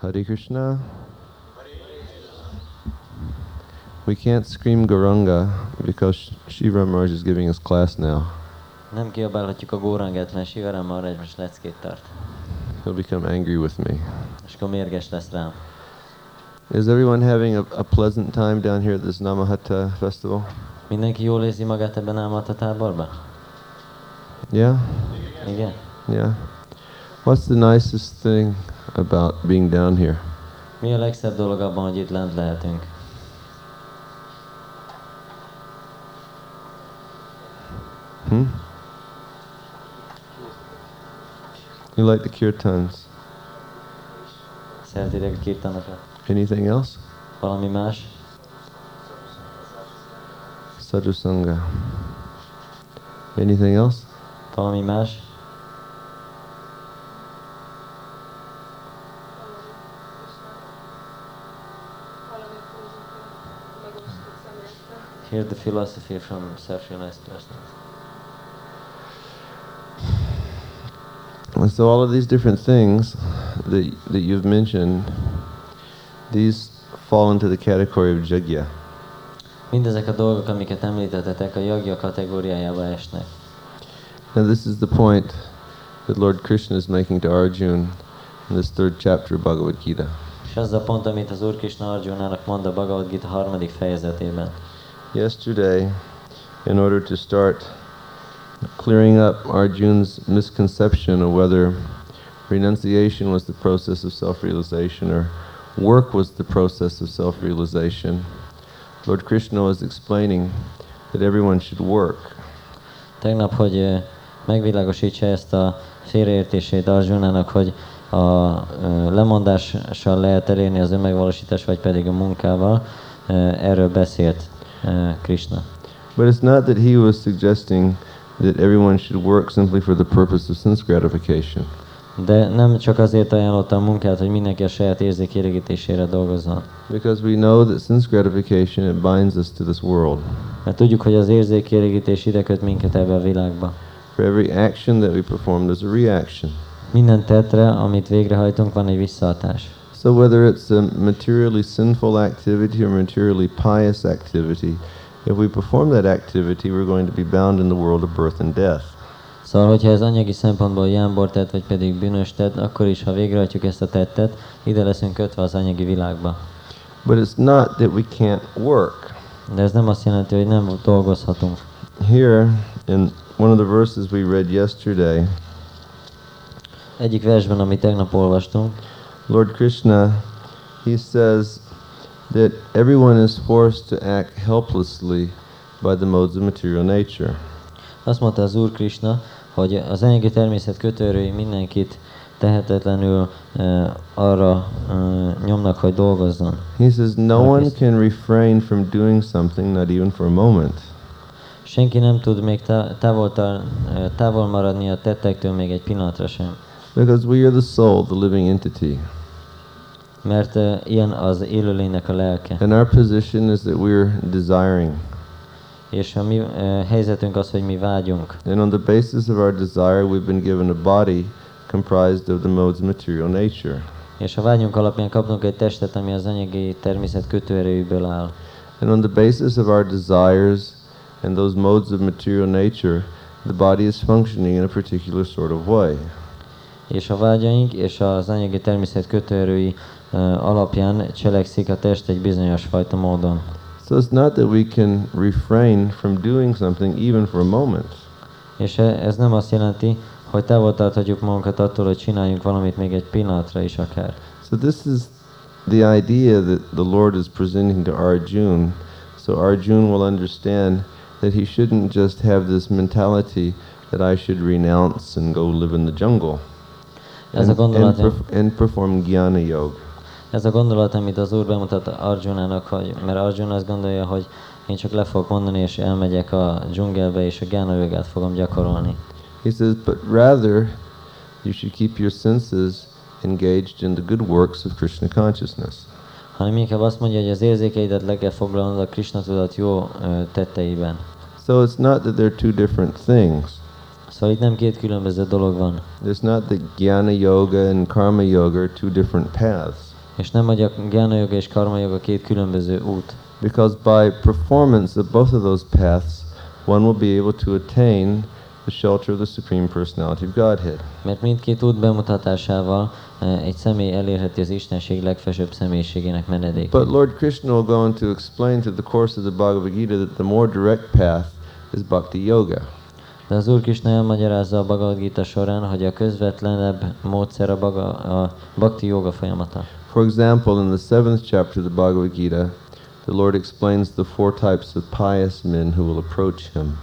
Hare Krishna. We can't scream Garanga because Shiva Maharaj is giving us class now. Nem kiabálhatjuk a górangát, mert Sivaram Maharaj most leckét tart. He'll become angry with me. És akkor mérges lesz rám. Is everyone having a, a pleasant time down here at this Namahata festival? Mindenki jól érzi magát ebben a táborban? Yeah? Igen? Yeah. What's the nicest thing about being down here? Mi a legszebb dolog abban, hogy itt lent lehetünk? Hmm? You like the kirtans? Szeretitek a kirtanokat? Anything else? Valami más? Sadhusanga. Anything else? Valami más? Hear the philosophy from Sri Nice So all of these different things that, that you've mentioned, these fall into the category of jagya. Mindezek a dolgok, amiket említettetek, a jagya kategóriájába esnek. Now this is the point that Lord Krishna is making to Arjun in this third chapter of Bhagavad Gita. És az a pont, amit az Úr Krishna Arjunának mond a Bhagavad Gita harmadik fejezetében. Yesterday, in order to start clearing up Arjun's misconception of whether renunciation was the process of self-realization or work was the process of self-realization, Lord Krishna was explaining that everyone should work. Tegnap, hogy eh, megvilágosítsa ezt a félreértését Arjunának, hogy a eh, lemondással lehet elérni az önmegvalósítás, vagy pedig a munkával, eh, erről beszélt Krishna. But it's not that he was suggesting that everyone should work simply for the purpose of sense gratification. De nem csak azért ajánlotta a munkát, hogy mindenki a saját érzékérégítésére dolgozzon. Because we know that sense gratification it binds us to this world. Mert tudjuk, hogy az érzékérégítés ide köt minket ebbe a világba. For every action that we perform, there's a reaction. Minden tetre, amit végrehajtunk, van egy visszahatás. So whether it's a materially sinful activity or materially pious activity, if we perform that activity, we're going to be bound in the world of birth and death. Szóval, hogyha ez anyagi szempontból jámbor tett, vagy pedig bűnös tett, akkor is, ha végrehajtjuk ezt a tettet, ide leszünk kötve az anyagi világba. But it's not that we can't work. De ez nem azt jelenti, hogy nem dolgozhatunk. Here, in one of the verses we read yesterday, egyik versben, amit tegnap olvastunk, Lord Krishna, he says that everyone is forced to act helplessly by the modes of material nature. Azt mondta az Úr Krishna, hogy az anyagi természet kötőerői mindenkit tehetetlenül uh, arra uh, nyomnak, hogy dolgozzon. He says no one can refrain from doing something, not even for a moment. Senki nem tud még távol, távol maradni a tettektől még egy pillanatra sem. Because we are the soul, the living entity. Mert uh, ilyen az élőlénynek a lelke. And our position is that we're desiring. És a mi uh, helyzetünk az, hogy mi vágyunk. And on the basis of our desire, we've been given a body comprised of the modes of material nature. És a vágyunk alapján kapunk egy testet, ami az anyagi természet kötőerőiből áll. And on the basis of our desires and those modes of material nature, the body is functioning in a particular sort of way. És a vágyaink és az anyagi természet kötőerői alapján cselekszik a test egy bizonyos fajta módon. So it's not that we can refrain from doing something even for a moment. És ez nem azt jelenti, hogy távol tarthatjuk magunkat attól, hogy csináljunk valamit még egy pillanatra is akár. So this is the idea that the Lord is presenting to Arjun. So Arjun will understand that he shouldn't just have this mentality that I should renounce and go live in the jungle. And, and, and perform jnana yoga. Ez a gondolat, amit az Úr bemutat Arjunának, hogy, mert Arjuna azt gondolja, hogy én csak le fogok mondani, és elmegyek a dzsungelbe, és a jogát fogom gyakorolni. He says, but rather you should keep your senses engaged in the good works of Krishna consciousness. Hanem inkább azt mondja, hogy az érzékeidet le kell foglalnod a Krishna tudat jó tetteiben. So it's not that they're two different things. Szóval itt nem két különböző dolog van. It's not that jnana yoga and karma yoga are two different paths. És nem a Gyana Yoga és Karma Yoga két különböző út. Because by performance of both of those paths, one will be able to attain the shelter of the Supreme Personality of Godhead. Mert mindkét út bemutatásával eh, egy személy elérheti az Istenség legfelsőbb személyiségének menedékét. But Lord Krishna will go on to explain through the course of the Bhagavad Gita that the more direct path is Bhakti Yoga. De az Úr Krishna elmagyarázza a Bhagavad Gita során, hogy a közvetlenebb módszer a, baga, a Bhakti Yoga folyamata. For example, in the seventh chapter of the Bhagavad Gita, the Lord explains the four types of pious men who will approach him.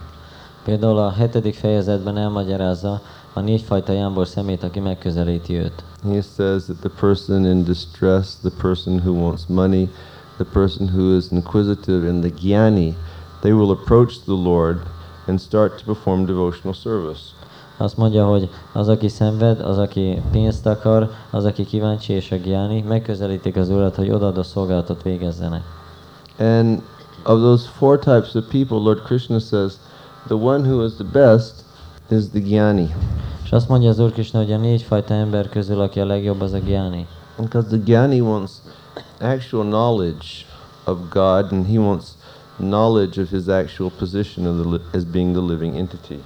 Például a hetedik fejezetben elmagyarázza a négyfajta jámbor szemét, aki megközelíti őt. He says that the person in distress, the person who wants money, the person who is inquisitive, and the gyani, they will approach the Lord and start to perform devotional service. Azt mondja, hogy az, aki szenved, az, aki pénzt akar, az, aki kíváncsi és a gyáni, megközelítik az Urat, hogy odaadó szolgálatot végezzenek. And of those four types of people, Lord Krishna says, the one who is the best is the gyani. És azt mondja az Úr Krishna, hogy a négyfajta ember közül, aki a legjobb, az a gyáni. Because the gyani wants actual knowledge of God and he wants knowledge of his actual position the as being the living entity.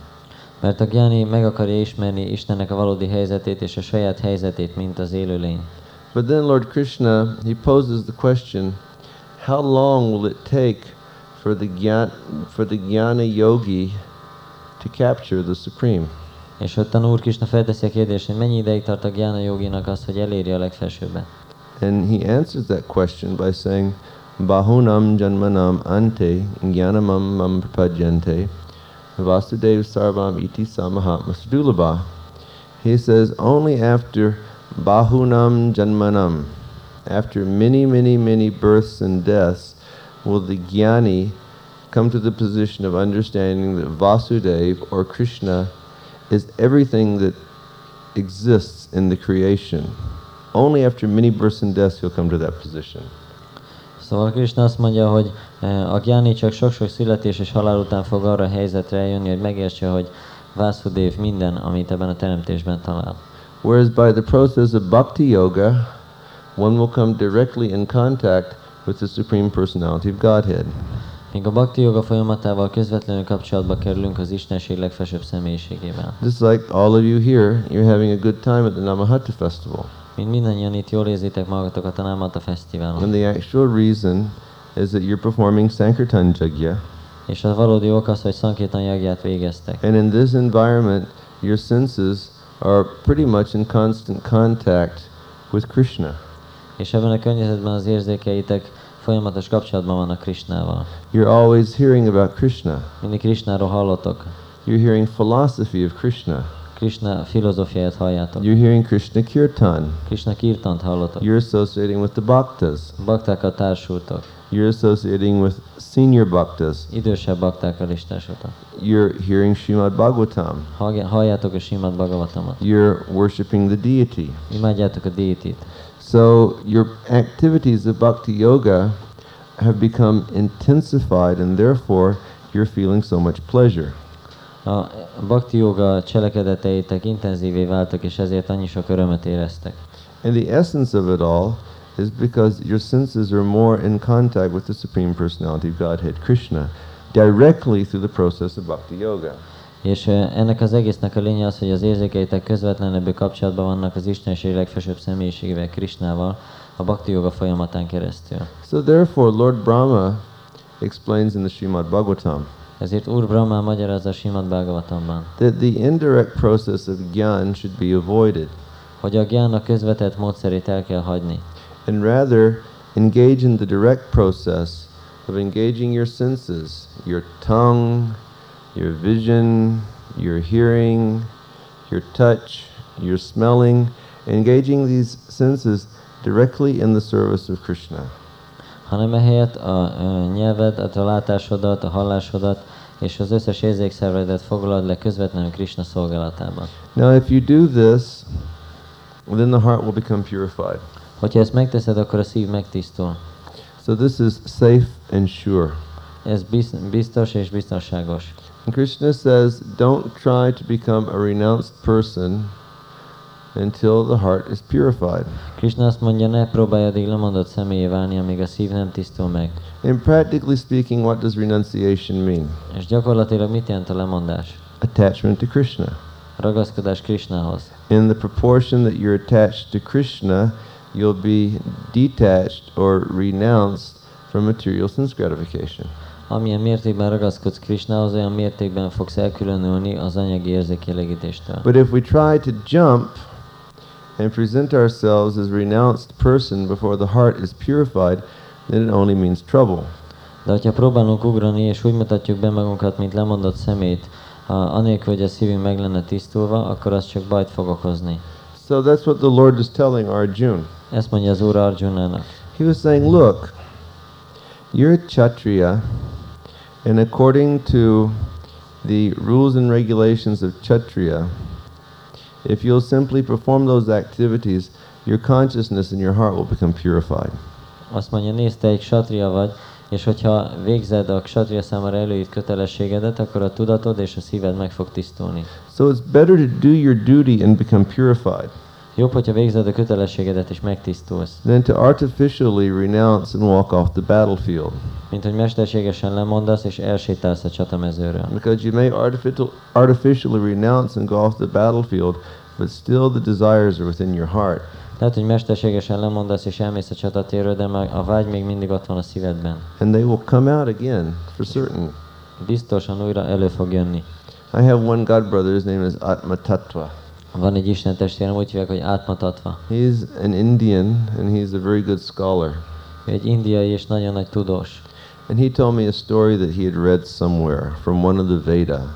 Mert a gyáni meg akarja ismerni Istennek a valódi helyzetét és a saját helyzetét, mint az élőlény. But then Lord Krishna, he poses the question, how long will it take for the gyan, for the jnana yogi to capture the supreme? És ott a Úr Krishna felteszi a kérdést, hogy mennyi ideig tart a gyána joginak az, hogy elérje a legfelsőbbet. And he answers that question by saying, Bahunam janmanam ante jnanamam mam prapadyante vasudev sarvam iti sudulabha. He says, only after bahunam janmanam, after many, many, many births and deaths, will the jnani come to the position of understanding that Vasudev or Krishna is everything that exists in the creation. Only after many births and deaths he'll come to that position. Szóval Krishna azt mondja, hogy a gyáni csak sok-sok születés és halál után fog arra a helyzetre eljönni, hogy megértse, hogy Vasudev minden, amit ebben a teremtésben talál. Whereas by the process of bhakti yoga, one will come directly in contact with the Supreme Personality of Godhead. Míg a Bhakti Yoga folyamatával közvetlenül kapcsolatba kerülünk az Istenség legfelsőbb személyiségével. Just like all of you here, you're having a good time at the Namahatta Festival. Mint mindannyian itt jól érzitek magatokat a Námata Fesztiválon. And the actual reason is that you're performing Sankirtan Jagya. És a valódi ok az, hogy Sankirtan jagját végeztek. And in this environment, your senses are pretty much in constant contact with Krishna. És ebben a környezetben az érzékeitek folyamatos kapcsolatban vannak Krishnával. You're always hearing about Krishna. Mindig Krishnáról hallotok. You're hearing philosophy of Krishna. Krishna filozófiáját halljátok. You're hearing Krishna Kirtan. Krishna kirtant hallotok. You're associating with the bhaktas. Baktákkal társultok. You're associating with senior bhaktas. Idősebb baktákkal is társultok. You're hearing Srimad Bhagavatam. Halljátok a Simad Bhagavatamot. You're worshiping the deity. Imádjátok a détit. So your activities of bhakti yoga have become intensified and therefore you're feeling so much pleasure. A Bhakti Yoga cselekedeteitek intenzívé váltak, és ezért annyi sok örömet éreztek. And the essence of it all is because your senses are more in contact with the Supreme Personality of Godhead, Krishna, directly through the process of bhakti yoga. És ennek az egésznek a lénye az, hogy az érzékeitek közvetlenebbű kapcsolatban vannak az Istenség legfelsőbb személyiségével, Krishnával, a Bhakti Yoga folyamatán keresztül. So therefore, Lord Brahma explains in the Srimad Bhagavatam Ezért Úr Brahma magyarázza Simad Bhagavatamban, that the indirect process of gyan should be avoided, hogy a közvetett módszerét el kell hagyni, and rather engage in the direct process of engaging your senses, your tongue, your vision, your hearing, your touch, your smelling, engaging these senses directly in the service of Krishna. Hanem ehelyett a nyelved, a látásodat, a hallásodat és az összes érzékszervedet foglald le közvetlenül Krishna szolgálatában. Now, if you do this, then the heart will become purified. Hogyha ezt megteszed, akkor a szív megtisztul. So this is safe and sure. Ez biz- biztos és biztonságos. And Krishna says, don't try to become a renounced person until the heart is purified. Krishna azt mondja, ne próbálj addig lemondott személyé válni, amíg a szív nem tisztul meg. And practically speaking, what does renunciation mean? És gyakorlatilag mit jelent a lemondás? Attachment to Krishna. Ragaszkodás Krishnahoz. In the proportion that you're attached to Krishna, you'll be detached or renounced from material sense gratification. Amilyen mértékben ragaszkodsz Krishnahoz, olyan mértékben fogsz elkülönülni az anyagi érzékielegítéstől. But if we try to jump and present ourselves as renounced person before the heart is purified, then it only means trouble. De hogyha próbálunk ugrani, és úgy mutatjuk be magunkat, mint lemondott szemét, anélkül, hogy a szívünk meg lenne tisztulva, akkor az csak bajt fog okozni. So that's what the Lord is telling Arjuna. Ezt mondja az Úr Arjunának. He was saying, Look, you're a Kshatriya, and according to the rules and regulations of Kshatriya, if you'll simply perform those activities, your consciousness and your heart will become purified. Azt mondja, nézd, te egy ksatria vagy, és hogyha végzed a ksatria számára előírt kötelességedet, akkor a tudatod és a szíved meg fog tisztulni. So it's better to do your duty and become purified Jobb, hogyha végzed a kötelességedet és megtisztulsz, than to artificially renounce and walk off the battlefield. mint hogy mesterségesen lemondasz és elsétálsz a csatamezőről. Because you may artificial, artificially renounce and go off the battlefield, but still the desires are within your heart. Lehet, hogy mesterségesen lemondasz és elmész a csatatérről, de a vágy még mindig ott van a szívedben. And they will come out again, for certain. Biztosan újra elő fog jönni. I have one God brother, his name is Atma Tattva. Van egy Isten testvérem, úgy hívják, hogy átmatatva. He's an Indian and he's a very good scholar. Egy indiai és nagyon nagy tudós. And he told me a story that he had read somewhere from one of the Veda.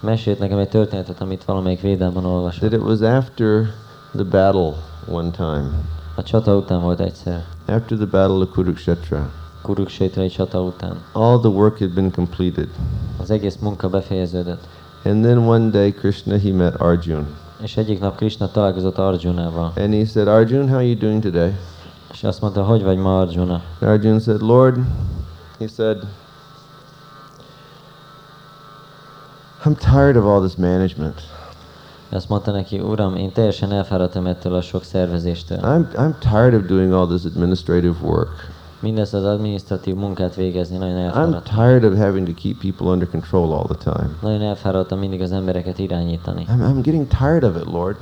Mesélt nekem egy történetet, amit valamelyik védában olvasott. That it was after the battle one time, A csata után volt egyszer. after the battle of Kurukshetra. Kuruksétrai csata után. All the work had been completed. Az egész munka befejeződött. And then one day Krishna, he met Arjun. És egyik nap Krishna találkozott Arjunával. And he said, Arjun, how are you doing today? És azt mondta, hogy vagy ma Arjuna? And Arjun said, Lord, he said, I'm tired of all this management. Azt mondta neki, Uram, én teljesen elfáradtam ettől a sok szervezéstől. I'm, I'm tired of doing all this administrative work. Mindezt az adminisztratív munkát végezni, nagyon I'm elfáradtam. tired of having to keep people under control all the time. Nagyon elfáradtam mindig az embereket irányítani. I'm, I'm getting tired of it, Lord.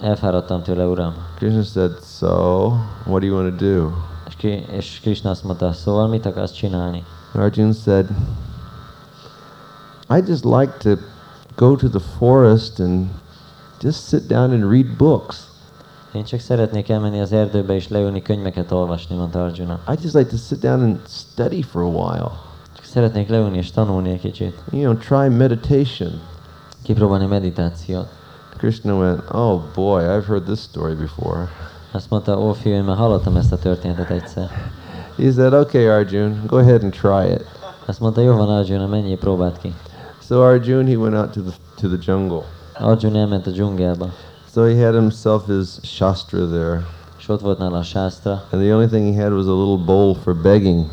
Elfáradtam tőle, Uram. Krishna said, So, what do you want to do? És, Ki- és Krishna azt mondta, szóval mit akarsz csinálni? Arjun said, I just like to go to the forest and just sit down and read books. Én csak szeretnék elmenni az erdőbe és leülni könyveket olvasni, mondta Arjuna. I just like to sit down and study for a while. Csak szeretnék leülni és tanulni egy kicsit. You know, try meditation. Kipróbálni meditációt. Krishna went, Oh boy, I've heard this story before. Azt mondta, ó fiú, én már hallottam ezt a történetet egyszer. He said, Okay, Arjun, go ahead and try it. Azt mondta, jó van Arjuna, menjél, próbáld ki. So Arjun, he went out to the, to the jungle. Arjuna elment a dzsungelbe, So he had himself his shastra there. és ott volt nála a sásztra, And the only thing he had was a little bowl for begging.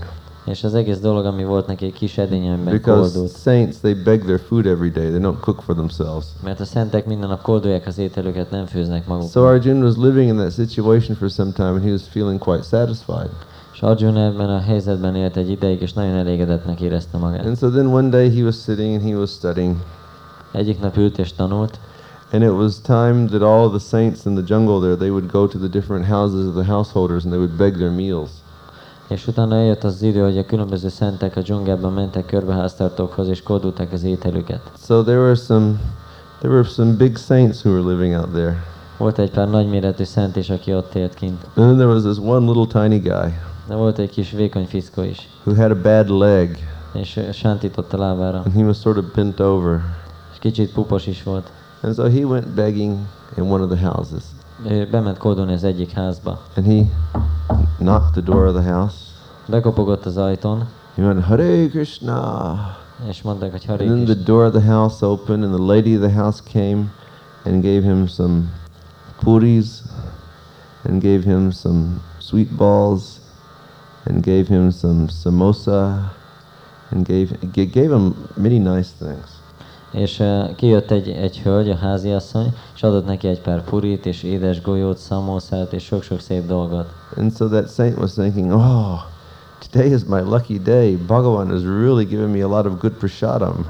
és az egész dolog, ami volt neki egy kis edény, amiben Because koldult. saints, they beg their food every day. They don't cook for themselves. Mert a szentek minden nap koldulják az ételüket, nem főznek maguk. So Arjun was living in that situation for some time and he was feeling quite satisfied. És Arjuna ebben a helyzetben élt egy ideig, és nagyon elégedettnek érezte magát. And so then one day he was sitting and he was studying. Egyik nap ült és tanult, And it was time that all the saints in the jungle there, they would go to the different houses of the householders and they would beg their meals. és utána eljött az idő, hogy a különböző szentek a dzsungelben mentek körbe háztartókhoz, és koldulták az ételüket. So there were some there were some big saints who were living out there. Volt egy pár nagyméretű szent is, aki ott élt kint. And then there was this one little tiny guy De volt egy kis vékony fiszkó is, who had a bad leg és sántított a lábára, and he was sort of bent over. és kicsit pupos is volt. And so he went begging in one of the houses. Ő bement kódolni az egyik házba. And he knocked the door of the house. Bekopogott az ajtón, He went, Hare Krishna. és mondták, hogy And then the door of the house opened, and the lady of the house came and gave him some puris, and gave him some sweet balls, and gave him some samosa, and gave gave him many nice things. És uh, kijött egy, egy hölgy, a háziasszony, és adott neki egy pár purit, és édes golyót, szamószát, és sok-sok szép dolgot. And so that saint was thinking, oh, today is my lucky day. Bhagavan has really given me a lot of good prasadam.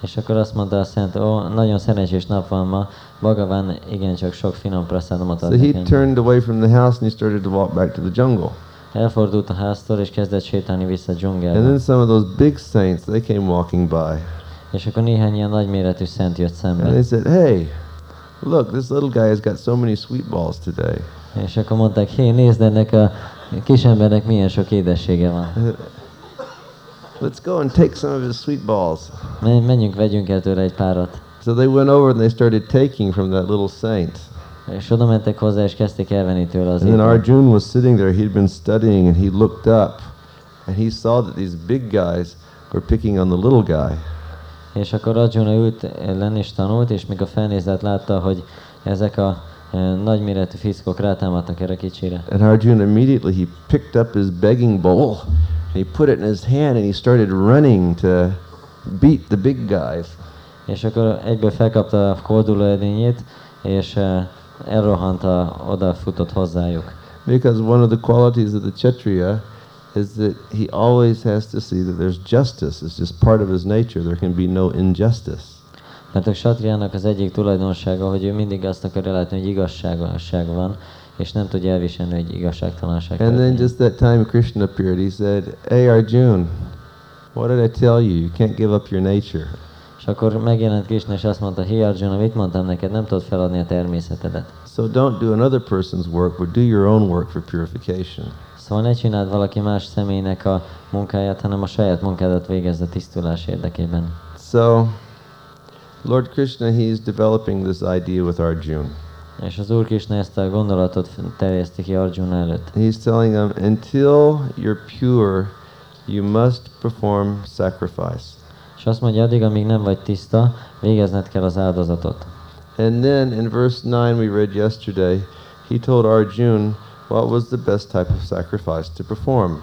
És akkor azt mondta a szent, ó, nagyon szerencsés nap van ma, Bhagavan igencsak sok finom praszádomot ad So he nekem. turned away from the house and he started to walk back to the jungle. Elfordult a háztól, és kezdett sétálni vissza a And dzsungelbe. then some of those big saints, they came walking by. És akkor néhány ilyen nagyméretű szent jött And szembe. they said, hey, look, this little guy has got so many sweet balls today. És akkor mondták, hé, nézd ennek a kisembernek milyen sok édessége van. Let's go and take some of his sweet balls. Men- Menjünk, vegyünk el tőle egy párat. So they went over and they started taking from that little saint. És oda mentek hozzá, és kezdték elvenni tőle az And then. Arjun was sitting there, he'd been studying, and he looked up and he saw that these big guys were picking on the little guy. És akkor Arjuna ült lenni és tanult, és mikor felnézett, látta, hogy ezek a e, nagyméretű fiszkok rátámadtak erre a kicsire. And Arjun immediately he picked up his begging bowl and he put it in his hand and he started running to beat the big guys. És akkor egyből felkapta a kolduló edényét, és e, elrohant, a, oda futott hozzájuk. Because one of the qualities of the Kshatriya is that he always has to see that there's justice. It's just part of his nature. There can be no injustice. Mert a satriának az egyik tulajdonsága, hogy ő mindig azt akarja látni, hogy igazságosság van, és nem tudja elviselni, hogy igazságtalanság And then just that time Krishna appeared, he said, Hey Arjun, what did I tell you? You can't give up your nature. És akkor megjelent Krishna, és azt mondta, Hé Arjuna, mit mondtam neked, nem tudod feladni a természetedet. So don't do another person's work, but do your own work for purification. Szóval ne csináld valaki más személynek a munkáját, hanem a saját munkádat végezd a tisztulás érdekében. So Lord Krishna, he's developing this idea with Arjun. És az Úr Krishna ezt a gondolatot terjeszti ki Arjuna előtt. He's telling him, until you're pure, you must perform sacrifice. És azt mondja, addig, amíg nem vagy tiszta, végezned kell az áldozatot. And then in verse 9 we read yesterday, he told Arjun what was the best type of sacrifice to perform.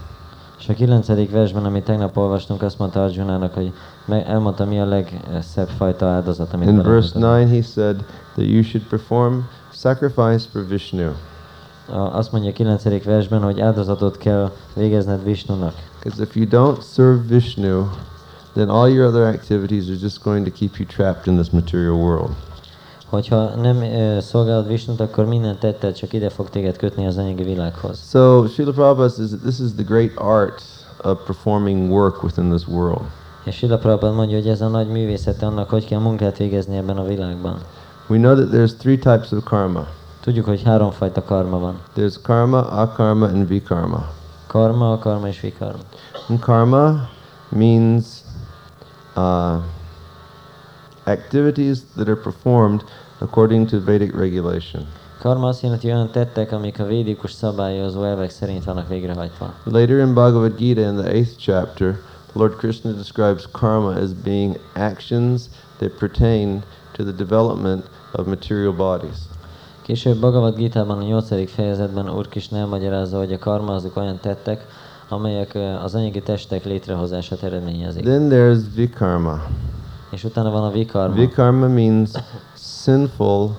És a kilencedik versben, amit tegnap olvastunk, azt mondta Arjunának, hogy elmondta, mi a legszebb fajta áldozat, amit In verse 9 he said that you should perform sacrifice for Vishnu. Azt mondja a kilencedik versben, hogy áldozatot kell végezned Visnunak. Because if you don't serve Vishnu, then all your other activities are just going to keep you trapped in this material world. Hogyha nem szolgálod Visnut, akkor minden tetted csak ide fog téged kötni az anyagi világhoz. So Srila Prabhupada says that this is the great art of performing work within this world. És Sila Prabhupada mondja, hogy ez a nagy művészete annak, hogy kell munkát végezni ebben a világban. We know that there's three types of karma. Tudjuk, hogy háromfajta karma van. There's karma, akarma, and vikarma. Karma, karma és vikarma. And karma means uh, activities that are performed according to Vedic regulation. Karma azt jelenti olyan tettek, amik a védikus szabályozó elvek szerint vannak végrehajtva. Later in Bhagavad Gita, in the eighth chapter, Lord Krishna describes karma as being actions that pertain to the development of material bodies. Később Bhagavad Gita-ban a 8. fejezetben Úr Krishna elmagyarázza, hogy a karma azok olyan tettek, amelyek az anyagi testek létrehozását eredményezik. Then there's vikarma. És utána van a vikarma. Vikarma means sinful,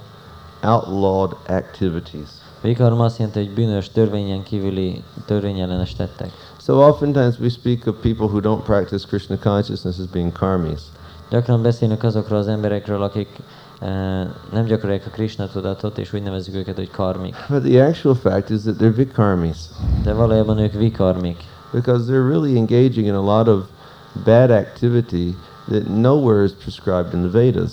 outlawed activities. Vikarma azt jelenti, hogy bűnös, törvényen kívüli, törvényellenes tettek. So oftentimes we speak of people who don't practice Krishna consciousness as being karmis. Gyakran beszélünk azokról az emberekről, akik eh, nem gyakorolják a Krishna tudatot, és úgy nevezzük őket, hogy karmik. But the actual fact is that they're vikarmis De valójában ők vikarmik, because they're really engaging in a lot of bad activity that nowhere is prescribed in the Vedas.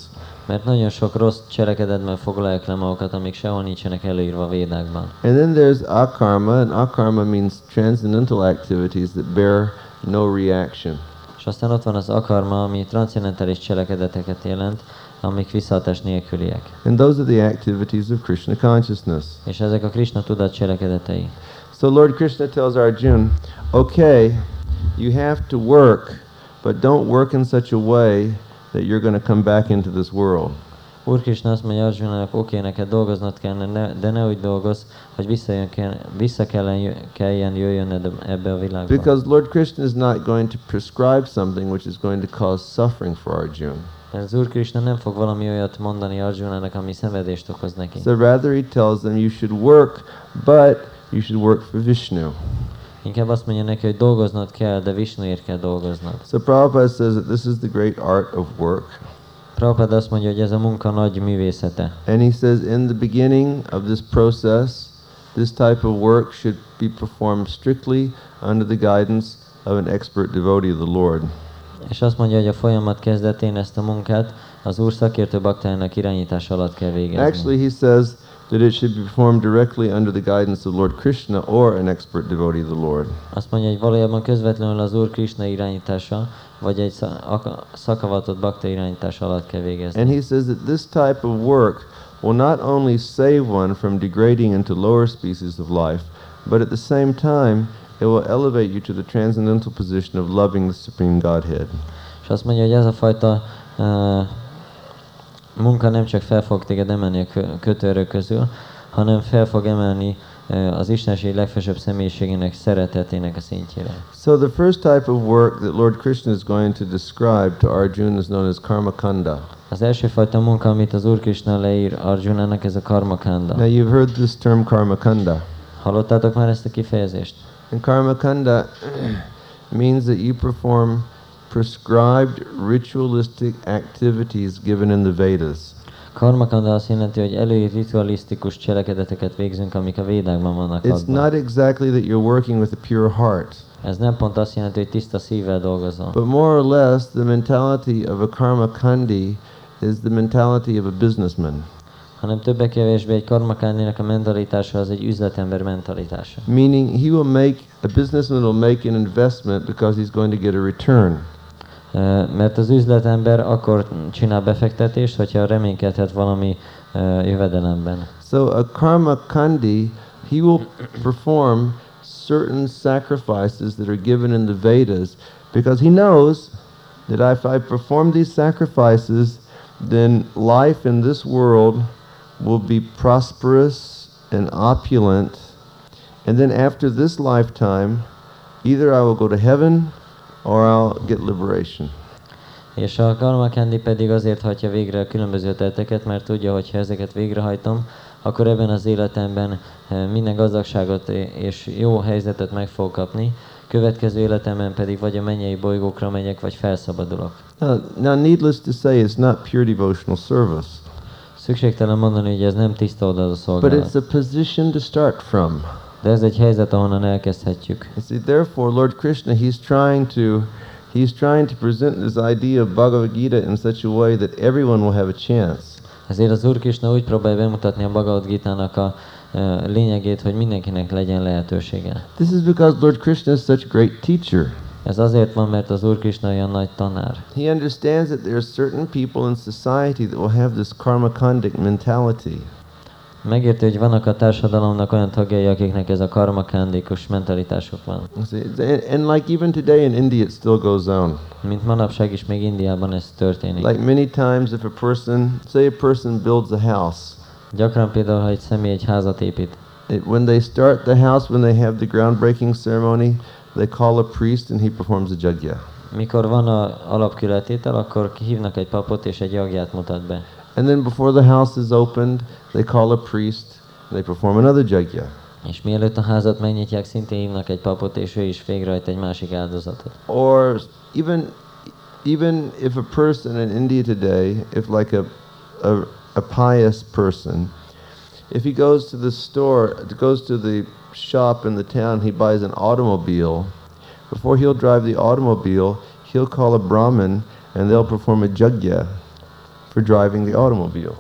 mert nagyon sok rossz cselekedetben foglalják le magukat, amik sehol nincsenek előírva a védákban. And then there's akarma, and akarma means transcendental activities that bear no reaction. És aztán ott van az akarma, ami transzendentális cselekedeteket jelent, amik visszahatás nélküliek. And those are the activities of Krishna consciousness. És ezek a Krishna tudat cselekedetei. So Lord Krishna tells Arjun, okay, you have to work, but don't work in such a way that you're going to come back into this world. Úr Krishna azt mondja Arjunának, oké, neked dolgoznod kellene, ne, de ne úgy hogy visszajön, kell, vissza kelljen, ebbe a világba. Because Lord Krishna is not going to prescribe something which is going to cause suffering for Arjuna. Mert az Úr Krishna nem fog valami olyat mondani Arjunának, ami szenvedést okoz neki. So rather he tells them you should work, but you should work for Vishnu. Inkább azt mondja neki, hogy dolgoznod kell, de Vishnuért kell dolgoznod. So Prabhupada says that this is the great art of work. Prabhupada azt mondja, hogy ez a munka nagy művészete. And he says in the beginning of this process, this type of work should be performed strictly under the guidance of an expert devotee of the Lord. És azt mondja, hogy a folyamat kezdetén ezt a munkát az Úr szakértő baktájának irányítás alatt kell végezni. Actually, he says that it should be performed directly under the guidance of Lord Krishna or an expert devotee of the Lord. Azt mondja, hogy valójában közvetlenül az Úr Krishna irányítása, vagy egy szakavatott bakta irányítása alatt kell végezni. And he says that this type of work will not only save one from degrading into lower species of life, but at the same time it will elevate you to the transcendental position of loving the Supreme Godhead. És azt mondja, hogy ez a fajta uh, munka nem csak fel fog téged emelni a kötőerők közül, hanem fel fog emelni az Istenség legfelsőbb személyiségének szeretetének a szintjére. So the first type of work that Lord Krishna is going to describe to Arjuna is known as karma kanda. Az első fajta munka, amit az Úr Krishna leír Arjunának, ez a karma kanda. Now you've heard this term karma kanda. Hallottátok már ezt a kifejezést? And karma kanda means that you perform prescribed ritualistic activities given in the Vedas. Karmakanda azt jelenti, hogy előírt ritualisztikus cselekedeteket végzünk, amik a védákban vannak It's adva. not exactly that you're working with a pure heart. Ez nem pont azt jelenti, hogy tiszta szívvel dolgozol. But more or less, the mentality of a karma kandi is the mentality of a businessman. hanem többek kevésbé egy karmakandinak a mentalitása az egy üzletember mentalitása. Meaning he will make, a businessman will make an investment because he's going to get a return. Mert az üzletember akkor csinál befektetést, hogyha reménykedhet valami jövedelemben. So a karma kandi, he will perform certain sacrifices that are given in the Vedas because he knows that if I perform these sacrifices, then life in this world will be prosperous and opulent. And then after this lifetime, either I will go to heaven or I'll get liberation. És a karma kendi pedig azért hagyja végre a különböző tetteket, mert tudja, hogy ha ezeket végrehajtom, akkor ebben az életemben eh, minden gazdagságot és jó helyzetet meg fog kapni, következő életemben pedig vagy a mennyei bolygókra megyek, vagy felszabadulok. Now, now needless to say, it's not pure devotional service. Szükségtelen mondani, hogy ez nem tiszta a szolgálat. But it's a position to start from. De ez egy helyzet, ahonnan elkezdhetjük. See, therefore, Lord Krishna, he's trying to, he's trying to present this idea of Bhagavad Gita in such a way that everyone will have a chance. Ezért az Úr Krishna úgy próbálja bemutatni a Bhagavad Gita-nak a uh, lényegét, hogy mindenkinek legyen lehetősége. This is because Lord Krishna is such a great teacher. Ez azért van, mert az Úr Krishna olyan nagy tanár. He understands that there are certain people in society that will have this karma conduct mentality. Megérti, hogy vannak a társadalomnak olyan tagjai, akiknek ez a karmakándikus mentalitásuk van. And, and like even today in India it still goes on. Mint manapság is még Indiában ez történik. Like many times if a person, say a person builds a house. Gyakran például, ha egy személy egy házat épít. It, when they start the house, when they have the groundbreaking ceremony, they call a priest and he performs a jagya. Mikor van a alapkületétel, akkor hívnak egy papot és egy jagját mutat be. And then before the house is opened, they call a priest and they perform another jagya. És mielőtt a házat megnyitják, szintén hívnak egy papot, és ő is végrehajt egy másik áldozatot. Or even even if a person in India today, if like a, a, a pious person, if he goes to the store, goes to the shop in the town, he buys an automobile. Before he'll drive the automobile, he'll call a Brahmin and they'll perform a jagya for driving the automobile.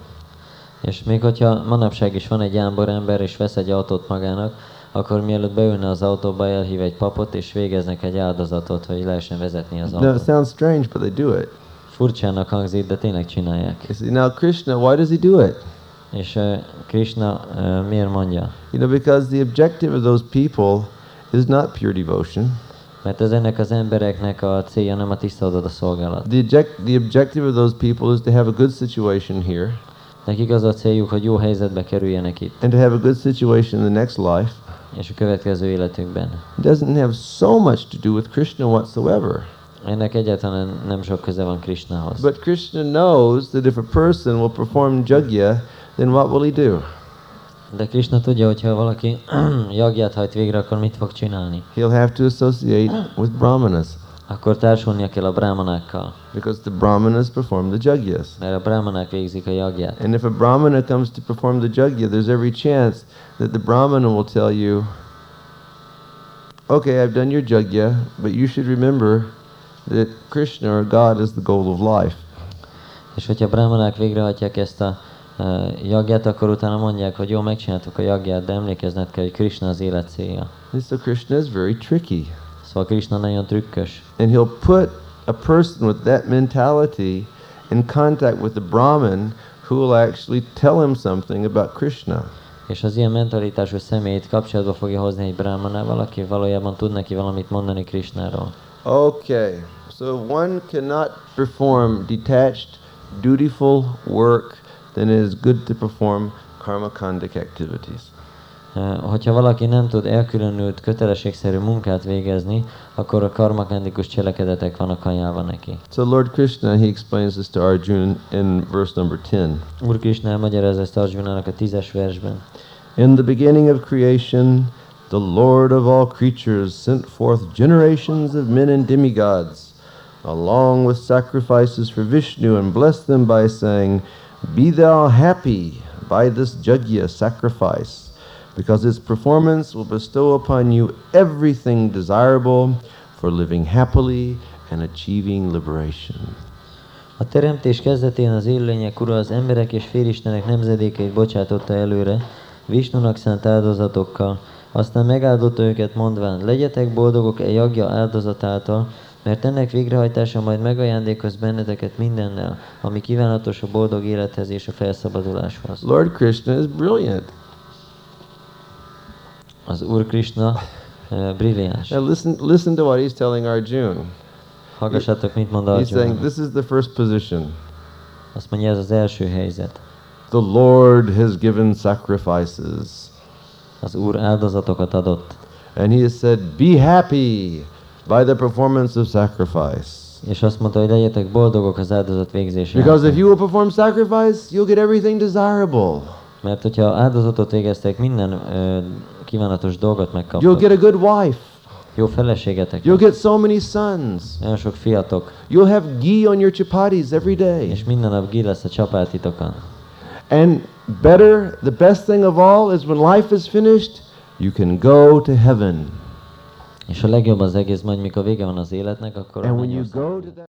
És még hogyha manapság is van egy jámbor ember, és vesz egy autót magának, akkor mielőtt beülne az autóba, elhív egy papot, és végeznek egy áldozatot, hogy lehessen vezetni az autót. Now it sounds strange, but they do it. Furcsának hangzik, de tényleg csinálják. Now Krishna, why does he do it? És uh, Krishna uh, miért mondja? You know, because the objective of those people is not pure devotion. Mert ez ennek az embereknek a célja nem a tiszta a szolgálat. The, object, the objective of those people is to have a good situation here. Nekik az a céljuk, hogy jó helyzetbe kerüljenek itt, and to have a good situation in the next life. és a következő életükben. It doesn't have so much to do with Krishna whatsoever. Ennek egyáltalán nem sok köze van Krishnahoz. But Krishna knows that if a person will perform jagya, then what will he do? De Krishna tudja, hogy ha valaki jagját hajt végre, akkor mit fog csinálni? He'll have to associate with brahmanas Akkor társulnia kell a brahmanákkal, because the brahmanas perform the jagyas. mert a brahmanák végzik a jagját. And if a brahmana comes to perform the jagya, there's every chance that the brahmana will tell you, okay, I've done your jagya, but you should remember that Krishna or God is the goal of life. És hogyha brahmanák végrehajtják ezt a jagját, akkor utána mondják, hogy jó, megcsináltuk a jagját, de emlékezned kell, hogy Krishna az élet célja. And so Krishna is very tricky. Szóval Krishna nagyon trükkös. And he'll put a person with that mentality in contact with the Brahmin who will actually tell him something about Krishna. És az ilyen mentalitású személyt kapcsolatba fogja hozni egy brahmanával, aki valójában tud neki valamit mondani Krishnáról. Okay, so one cannot perform detached, dutiful work, then it is good to perform karmakandic activities. Uh, Hogyha valaki nem tud elkülönült, kötelességszerű munkát végezni, akkor a karmakandikus cselekedetek vannak ajánlva neki. So Lord Krishna, he explains this to Arjuna in verse number 10. Úr Krishna elmagyarázza ezt Arjunának a tízes versben. In the beginning of creation, the Lord of all creatures sent forth generations of men and demigods, along with sacrifices for Vishnu, and blessed them by saying, Be thou happy by this Jagya sacrifice, because its performance will bestow upon you everything desirable for living happily and achieving liberation. A teremtés kezdetén az élőlények ura az emberek és félistenek nemzedékeit bocsátotta előre, Visnunak szánt áldozatokkal, aztán megáldotta őket mondván, legyetek boldogok e jagja áldozatáltal, mert ennek végrehajtása majd megajándékoz benneteket mindennel, ami kívánatos a boldog élethez és a felszabaduláshoz. Lord Krishna is brilliant. Az Úr Krishna uh, brilliáns. Now listen, listen to what he's telling Arjuna. Hallgassátok, mit mond He's saying Arjuna. this is the first position. Azt mondja, ez az első helyzet. The Lord has given sacrifices. Az Úr áldozatokat adott, And he has said, Be happy by the performance of sacrifice. és azt mondta, hogy legyetek boldogok az áldozat végzése. Because if you will perform sacrifice, you'll get everything desirable. Mert hogyha áldozatot végeztek, minden ö, kívánatos dolgot You'll get a good wife. Jó feleségetek You'll get so many sons. Nagyon sok fiatok, You'll have ghee on your chapatis every day. és minden nap gi lesz a csapátitokon. And better, the best thing of all is when life is finished, you can go to heaven. És a legjobb az egész, majd mikor vége van az életnek, akkor a And when you go to that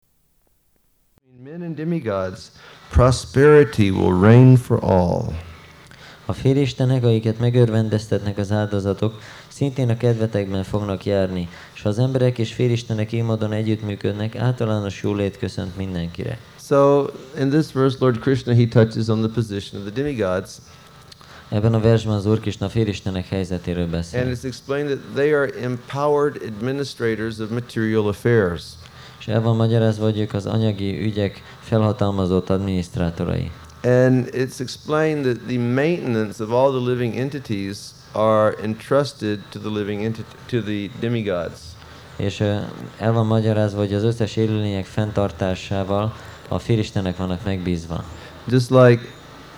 men and demigods, prosperity will reign for all. A félistenek, akiket megörvendeztetnek az áldozatok, szintén a kedvetekben fognak járni, és ha az emberek és félistenek így módon együttműködnek, általános jólét köszönt mindenkire. So, in this verse, Lord Krishna he touches on the position of the demigods, Ebben a versben az Úr Krisna félistenek helyzetéről beszél. and it's explained that they are empowered administrators of material affairs. És el van magyarázva, hogy ők az anyagi ügyek felhatalmazott adminisztrátorai. And it's explained that the maintenance of all the living entities are entrusted to the living entity, to the demigods. És el van magyarázva, hogy az összes élőlények fenntartásával a félistenek vannak megbízva. Just like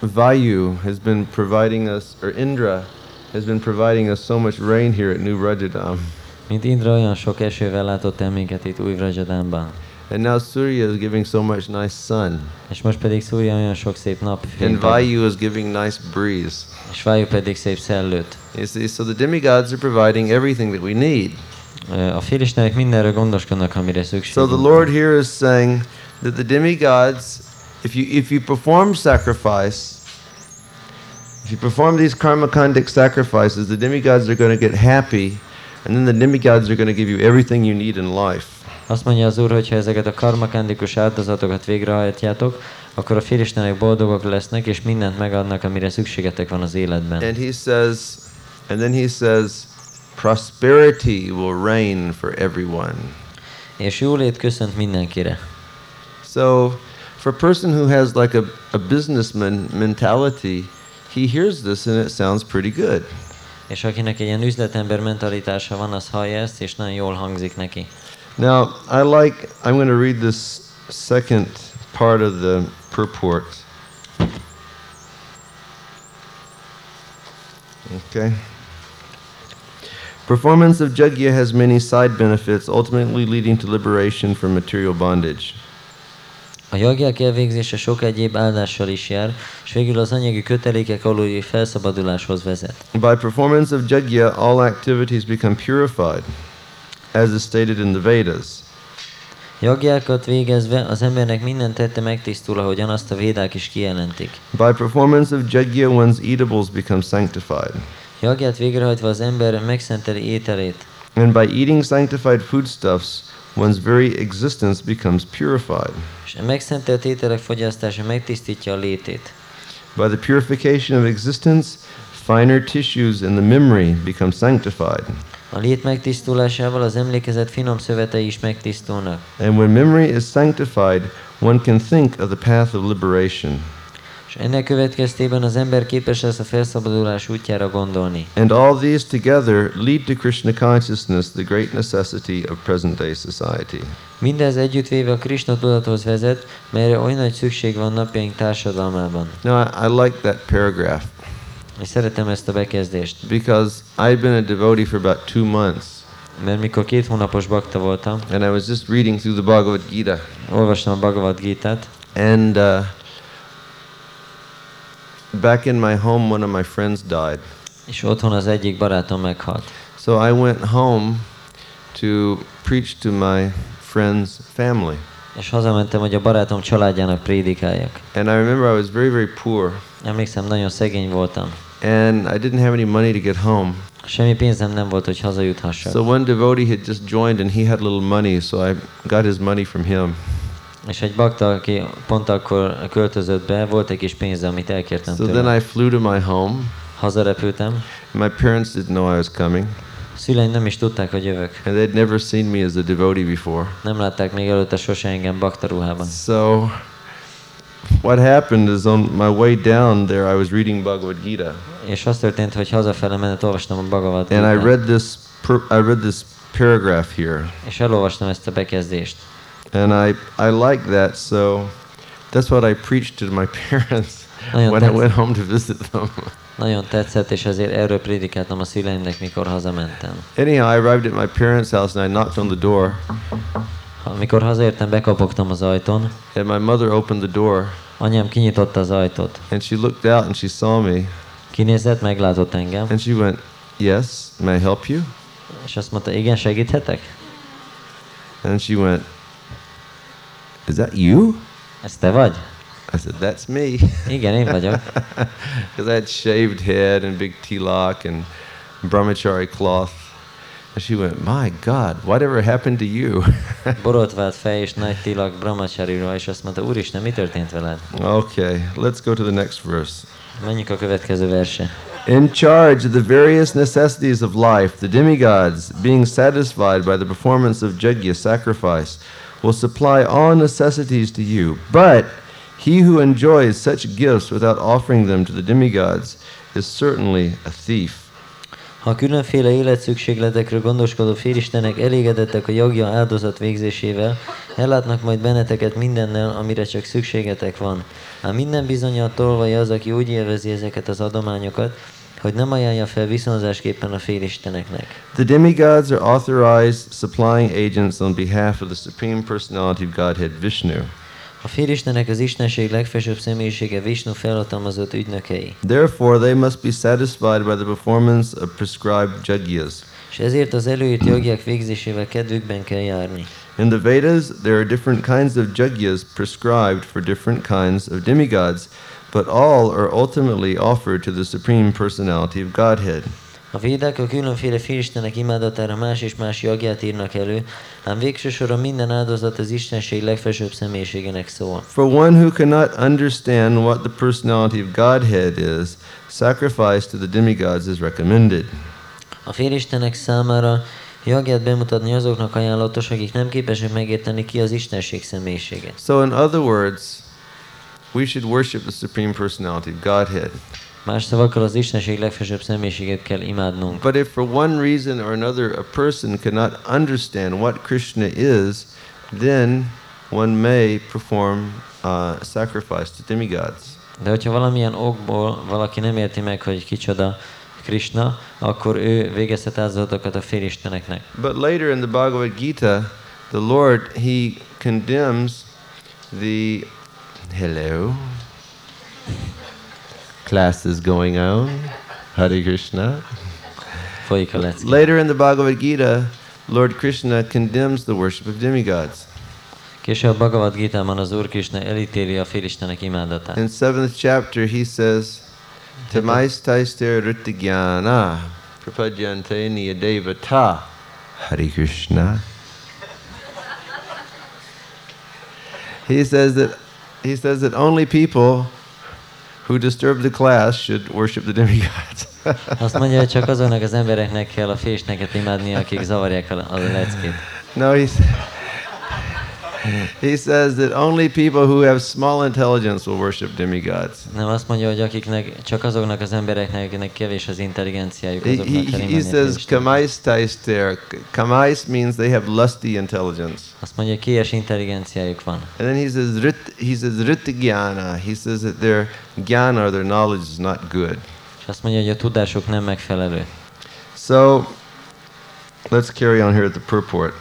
Vayu has been providing us, or Indra has been providing us so much rain here at New Rajadam. Mint Indra olyan sok esővel látott el minket itt új Vrajadánban. And now Surya is giving so much nice sun. És most pedig Szúrja olyan sok szép nap, And Vayu is giving nice breeze. és Vájú pedig szép szellőt. You see, so the demigods are providing everything that we need. A félistenek mindenről gondoskodnak, amire So the Lord here is saying that the demigods, if you if you perform sacrifice, if you perform these karmakandic sacrifices, the demigods are going to get happy, and then the demigods are going to give you everything you need in life. Azt mondja az Úr, hogy ha ezeket a áldozatokat végrehajtjátok, akkor a félistenek boldogok lesznek, és mindent megadnak, amire szükségetek van az életben. And he says, and then he says, prosperity will reign for everyone. És jólét köszönt mindenkire. So For a person who has like a, a businessman mentality, he hears this and it sounds pretty good. És akinek egy ilyen üzletember mentalitása van, az hallja ezt, és nagyon jól hangzik neki. Now, I like, I'm going to read this second part of the purport. Okay. Performance of Jagya has many side benefits, ultimately leading to liberation from material bondage. A jagják elvégzése sok egyéb áldással is jár, és végül az anyagi kötelékek aluli felszabaduláshoz vezet. By performance of Jagya, all activities become purified, as is stated in the Vedas. Jagjákat végezve az embernek minden tette megtisztul, ahogyan azt a védák is kijelentik. By performance of Jagya, one's eatables become sanctified. Jagját végrehajtva az ember megszenteli ételét, And by eating sanctified foodstuffs, one's very existence becomes purified. és a megszentelt ételek fogyasztása megtisztítja a létét. By the purification of existence, finer tissues in the memory become sanctified. A lét megtisztulásával az emlékezet finom szövetei is megtisztulnak. And when memory is sanctified, one can think of the path of liberation. És ennek következtében az ember képes lesz a felszabadulás útjára gondolni. And all these together lead to Krishna consciousness, the great necessity of present day society. Mindez együttvéve a Krishna tudathoz vezet, melyre oly nagy szükség van napjaink társadalmában. Now, I, I like that paragraph És szeretem ezt a bekezdést, because I've been a devotee for about two months, mert mikor két hónapos bakta voltam, and I was just reading through the Bhagavad Gita, olvastam a Bhagavad Gita-t, and uh, back in my home, one of my friends died. és otthon az egyik barátom meghalt. So I went home to preach to my friend's family. És hazamentem, hogy a barátom családjának prédikáljak. And I remember I was very, very poor, Emlékszem, nagyon szegény voltam. and I didn't have any money to get home. Semmi pénzem nem volt, hogy hazajuthassak. So one devotee had just joined, and he had little money, so I got his money from him. És egy bakta, aki pont akkor költözött be, volt egy kis pénze, amit elkértem So then tőle. I flew to my home. Hazarepültem. My parents didn't know I was coming, Szüleim nem is tudták, hogy jövök. and they'd never seen me as a devotee before. Nem látták még előtte sose engem bakta ruhában. So what happened is on my way down there, I was reading Bhagavad Gita, És az történt, hogy hazafele menet olvastam a Bhagavad and I read this. I read this paragraph here, és elolvastam ezt a bekezdést. And I I like that. So that's what I preached to my parents Nagyon when I went home to visit them. Nagyon tetszett, és ezért erről prédikáltam a szüleimnek, mikor hazamentem. Anyhow, I arrived at my parents' house and I knocked on the door, Amikor hazaértem, bekapogtam az ajtón, and my mother opened the door, anyám kinyitotta az ajtót. and she looked out and she saw me, Kinézett, meglátott engem, and she went, "Yes, may I help you?" és azt mondta, igen, segíthetek? And she went, "Is that you?" Ez te vagy? I said, "That's me." Igen, én vagyok. Because I had shaved head and big tilak and brahmachari cloth. And she went, My God, whatever happened to you? Borotvált fej és nagy tilak brahmachari és azt mondta, úristen, mi történt veled? okay, let's go to the next verse. Menjünk a következő verse. In charge of the various necessities of life, the demigods, being satisfied by the performance of yajna sacrifice, will supply all necessities to you. But he who enjoys such gifts without offering them to the demigods is certainly a thief. Ha különféle életszükségletekről gondoskodó félistenek elégedettek a jagja áldozat végzésével, ellátnak majd benneteket mindennel, amire csak szükségetek van. Ám minden bizonyal tolvaj az, aki úgy élvezi ezeket az adományokat, hogy nem ajánlja fel viszonzásképpen a félisteneknek. The demigods are authorized supplying agents on behalf of the Supreme Personality of Godhead Vishnu. A félistenek az Istenség legfelsőbb személyisége Vishnu felhatalmazott ügynökei, Therefore, they must be satisfied by the performance of prescribed yajnas. és ezért az előírt jogják végzésével kedvükben kell járni. In the Vedas, there are different kinds of yajnas prescribed for different kinds of demigods, but all are ultimately offered to the Supreme Personality of Godhead. A a különféle félistenek imádatára más és más jagját írnak elő, ám végső soron minden áldozat az Istenség legfelsőbb személyiségének szól. For one who cannot understand what the personality of Godhead is, sacrifice to the demigods is recommended. A félistenek számára jagját bemutatni azoknak ajánlatos, akik nem képesek megérteni ki az Istenség személyisége. So, in other words, we should worship the Supreme Personality, Godhead. Más szavakkal az Istenség legfelsőbb személyiségét kell imádnunk. But if for one reason or another a person cannot understand what Krishna is, then one may perform uh, sacrifice to demigods. De hogyha valamilyen okból valaki nem érti meg, hogy kicsoda Krishna, akkor ő végezhet áldozatokat a félisteneknek. But later in the Bhagavad Gita, the Lord he condemns the hello class is going on. Hare Krishna. Folyik a lecke. Later in the Bhagavad Gita, Lord Krishna condemns the worship of demigods. Később Bhagavad Gita-ban az Úr Krishna elítéli a félistenek imádatát. In seventh chapter, he says, Tamaistaiste ritigyana prapadyante niyadevata Hare Krishna. He says that he says that only people who disturb the class should worship the demigods. Azt mondja, hogy csak azoknak az embereknek kell a fésneket imádni, akik zavarják a, a leckét. no, he's, he says that only people who have small intelligence will worship demigods. Nem azt mondja, hogy akiknek, csak azoknak az embereknek, akiknek kevés az intelligenciájuk, He, azoknak he, he says kamais taister. Kamais means they have lusty intelligence. Azt mondja, hogy kies intelligenciájuk van. And then he says rit, he says ritigyana. He says that their jnana or their knowledge is not good. És azt mondja, hogy a tudásuk nem megfelelő. So let's carry on here at the purport.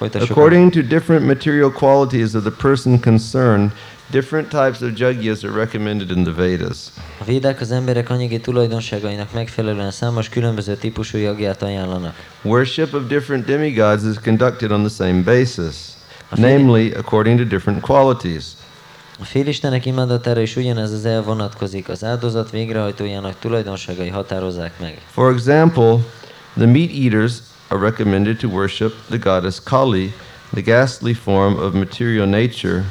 According to different material qualities of the person concerned, different types of jagyas are recommended in the Vedas. A védák az emberek anyagi tulajdonságainak megfelelően számos különböző típusú ajánlanak. Worship of different demigods is conducted on the same basis, namely according to different qualities. A félistenek imádatára is ugyanez az el vonatkozik, az áldozat végrehajtójának tulajdonságai határozzák meg. For example, the meat eaters are recommended to worship the goddess Kali, the ghastly form of material nature,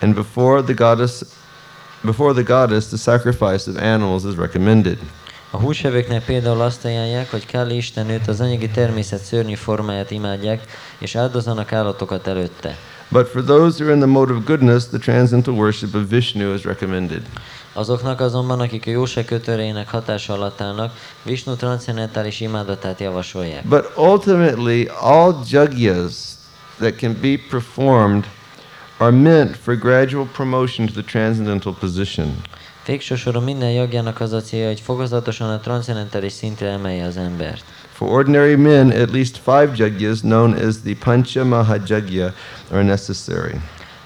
and before the goddess before the goddess the sacrifice of animals is recommended. A húsevőknek például azt ajánlják, hogy Kali istennőt az anyagi természet szörnyű formáját imádják, és áldozanak állatokat előtte. But for those who are in the mode of goodness, the transcendental worship of Vishnu is recommended. Azoknak azonban, akik a jóság kötöreinek hatása alatt állnak, Vishnu transzendentális imádatát javasolják. But ultimately, all jagyas that can be performed are meant for gradual promotion to the transcendental position. Végső soron minden jagjának az a célja, hogy fokozatosan a transzendentális szintre emelje az embert. For ordinary men, at least five jagyas, known as the Pancha Mahajagya, are necessary.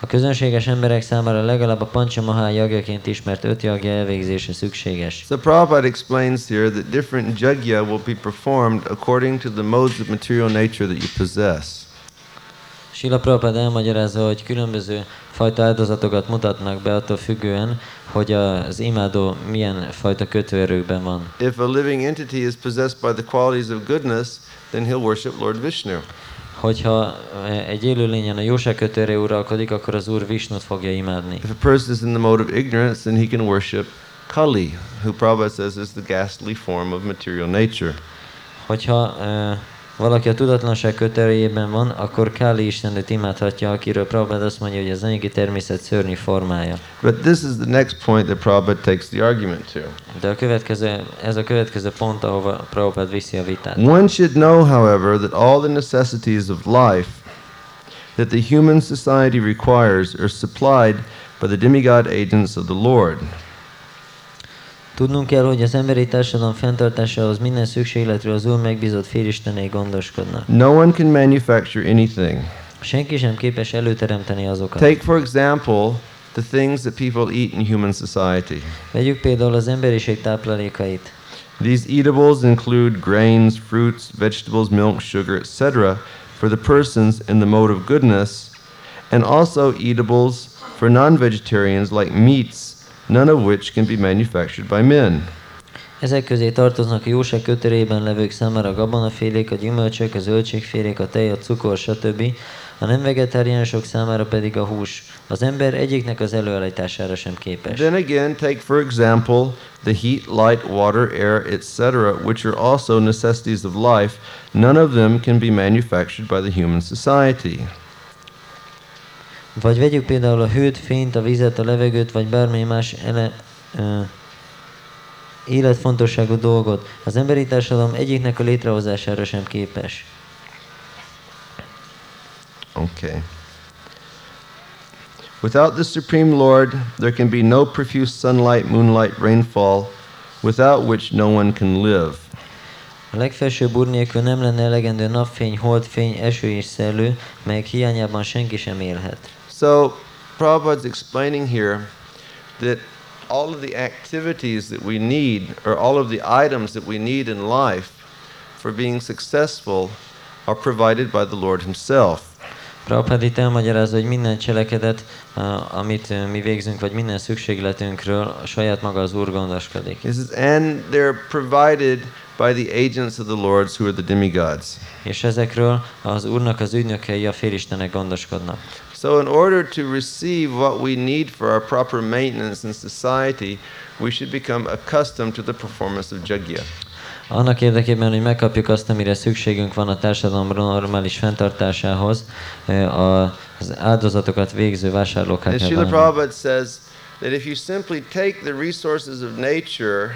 A közönséges emberek számára legalább a Panchamaha jagjaként ismert öt jagja elvégzése szükséges. So Prabhupada explains here that different jagya will be performed according to the modes of material nature that you possess. Sila Prabhupada elmagyarázza, hogy különböző fajta áldozatokat mutatnak be attól függően, hogy az imádó milyen fajta kötőerőkben van. If a living entity is possessed by the qualities of goodness, then he'll worship Lord Vishnu. Hogyha eh, egy élőlényen a jóság kötőerő uralkodik, akkor az Úr Visnut fogja imádni. If a person is in the mode of ignorance, then he can worship Kali, who Prabhupada says is the ghastly form of material nature. Hogyha uh, valaki a tudatlanság kötőerejében van, akkor Káli Istenét imádhatja, akiről Prabhupada azt mondja, hogy az anyagi természet szörnyű formája. But this is the next point that Prabhupada takes the argument to. De a következő, ez a következő pont, ahova Prabhupada viszi a vitát. One should know, however, that all the necessities of life that the human society requires are supplied by the demigod agents of the Lord. Tudnunk kell, hogy az emberi társadalom fenntartásához minden szükségletről az Úr megbízott félistenei gondoskodnak. No one can manufacture anything. Senki sem képes előteremteni azokat. Take, for example, the things that people eat in human society. Vegyük például az emberiség táplálékait. These eatables include grains, fruits, vegetables, milk, sugar, etc., for the persons in the mode of goodness, and also eatables for non vegetarians like meats, none of which can be manufactured by men. Ezek közé tartoznak a jóság kötörében levők számára a gabonafélék, a gyümölcsök, a zöldségfélék, a tej, a cukor, stb. A nem vegetáriánusok számára pedig a hús. Az ember egyiknek az előállítására sem képes. Then again, take for example the heat, light, water, air, etc., which are also necessities of life. None of them can be manufactured by the human society. Vagy vegyük például a hőt, fényt, a vizet, a levegőt, vagy bármely más ele, ö, életfontosságú dolgot. Az emberi társadalom egyiknek a létrehozására sem képes. Okay. Without the Supreme Lord, there can be no profuse sunlight, moonlight, rainfall, without which no one can live. A legfelsőbb úr nélkül nem lenne elegendő napfény, holdfény, eső és szellő, melyek hiányában senki sem élhet. So, Prabhupada's explaining here that all of the activities that we need, or all of the items that we need in life for being successful, are provided by the Lord Himself. Prabhupád itt elmagyarázza, hogy minden cselekedet, amit uh, mi végzünk, vagy minden szükségletünkről saját maga az Úr gondoskodik. Says, and they're provided by the agents of the Lords who are the demigods. És ezekről az Úrnak az ügynökei, a félistenek gondoskodnak. So, in order to receive what we need for our proper maintenance in society, we should become accustomed to the performance of jagya. Annak érdekében, hogy megkapjuk azt, amire szükségünk van a társadalom normális fenntartásához, a- az áldozatokat végző vásárlókká And kell Srila. Prabhupada says that if you simply take the resources of nature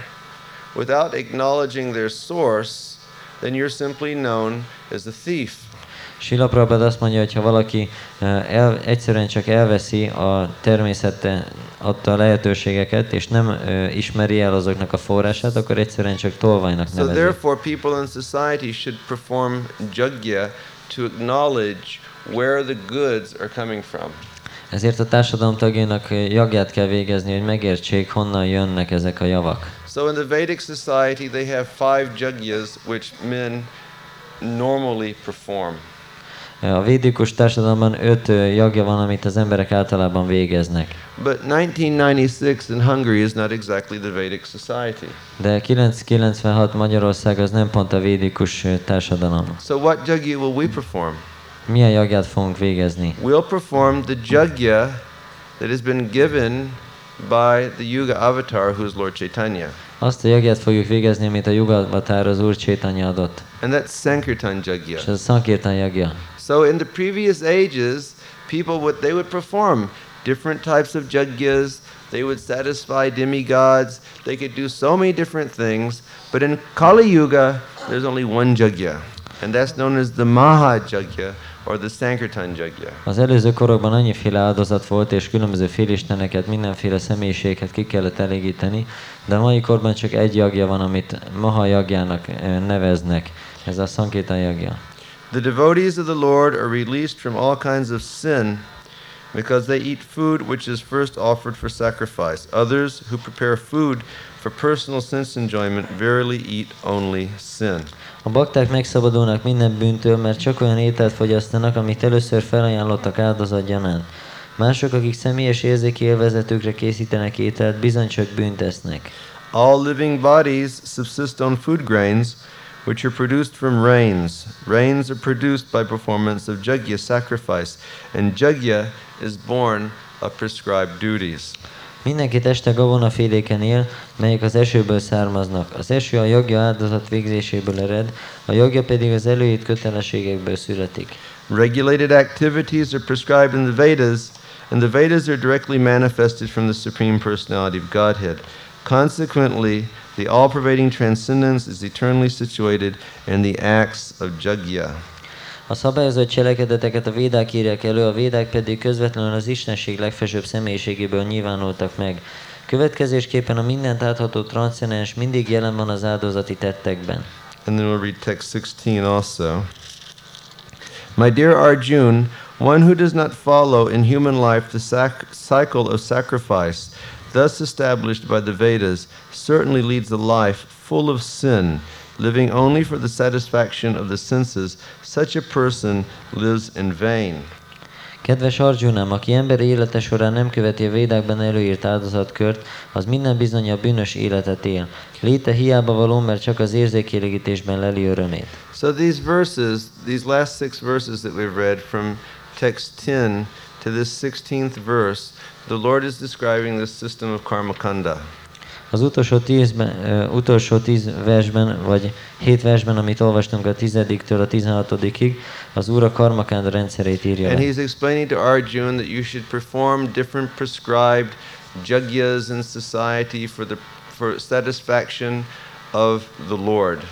without acknowledging their source, then you're simply known as a thief. Sila Prabhupada azt mondja, hogy ha valaki eh, el, egyszerűen csak elveszi a természete adta a lehetőségeket, és nem ö, ismeri el azoknak a forrását, akkor egyszerűen csak tolvajnak So nevezi. therefore, people in society should perform jagya to acknowledge where the goods are coming from. Ezért a társadalom tagjainak ö, jagját kell végezni, hogy megértsék, honnan jönnek ezek a javak. So in the Vedic society, they have five jagyas which men normally perform. A védikus társadalomban öt jagja van, amit az emberek általában végeznek. But 1996 in Hungary is not exactly the Vedic society. De 996 Magyarország az nem pont a védikus társadalom. So what jagya will we perform? Milyen jagját fogunk végezni? We'll perform the jagya that has been given by the Yuga avatar, who is Lord Chaitanya. Azt a jagját fogjuk végezni, amit a Jugavatár az Úr Csétanya adott. And that's Sankirtan És jagya. ez a Sankirtan jagja. So in the previous ages, people would they would perform different types of jagyas. They would satisfy demigods. They could do so many different things. But in Kali Yuga, there's only one jagya, and that's known as the Maha Jagya or the Sankirtan Jagya. Az előző korokban annyiféle áldozat volt, és különböző félisteneket, mindenféle személyiséget ki kellett elégíteni, de mai korban csak egy jagja van, amit Maha jagjának ö, neveznek. Ez a Sankirtan jagja. The devotees of the Lord are released from all kinds of sin because they eat food which is first offered for sacrifice. Others who prepare food for personal sense enjoyment verily eat only sin. A bakták megszabadulnak minden bűntől, mert csak olyan ételt fogyasztanak, amit először felajánlottak áldozatgyanánt. Mások, akik személyes érzéki élvezetükre készítenek ételt, bizony csak bűnt esznek. All living bodies subsist on food grains which are produced from rains. Rains are produced by performance of jagya sacrifice, and jagya is born of prescribed duties. Mindenki teste gabonaféléken él, melyek az esőből származnak. Az eső a jagja áldozat végzéséből ered, a jagja pedig az előírt kötelességekből születik. Regulated activities are prescribed in the Vedas, and the Vedas are directly manifested from the Supreme Personality of Godhead. Consequently, the all pervading transcendence is eternally situated in the acts of Jagya. A szabályozott cselekedeteket a védák írják elő, a védák pedig közvetlenül az Istenség legfelsőbb személyiségéből nyilvánultak meg. Következésképpen a mindent átható transzcendens mindig jelen van az áldozati tettekben. And then we'll read text 16 also. My dear Arjun, one who does not follow in human life the sac- cycle of sacrifice, thus established by the Vedas, certainly leads a life full of sin, living only for the satisfaction of the senses. Such a person lives in vain. Kedves Arjunám, aki emberi élete során nem követi a védákban előírt áldozatkört, az minden bizony bűnös életet él. Léte hiába való, mert csak az érzékélégítésben leli örömét. So these verses, these last six verses that we've read from text 10 to this 16th verse, the Lord is describing the system of karmakanda. Az utolsó, tízben, uh, utolsó tíz versben, vagy hét versben, amit olvastunk a tizediktől a tizenhatodikig, az Úr a karmakánda rendszerét írja And he's explaining to Arjuna that you should perform different prescribed jagyas in society for the for satisfaction of the Lord.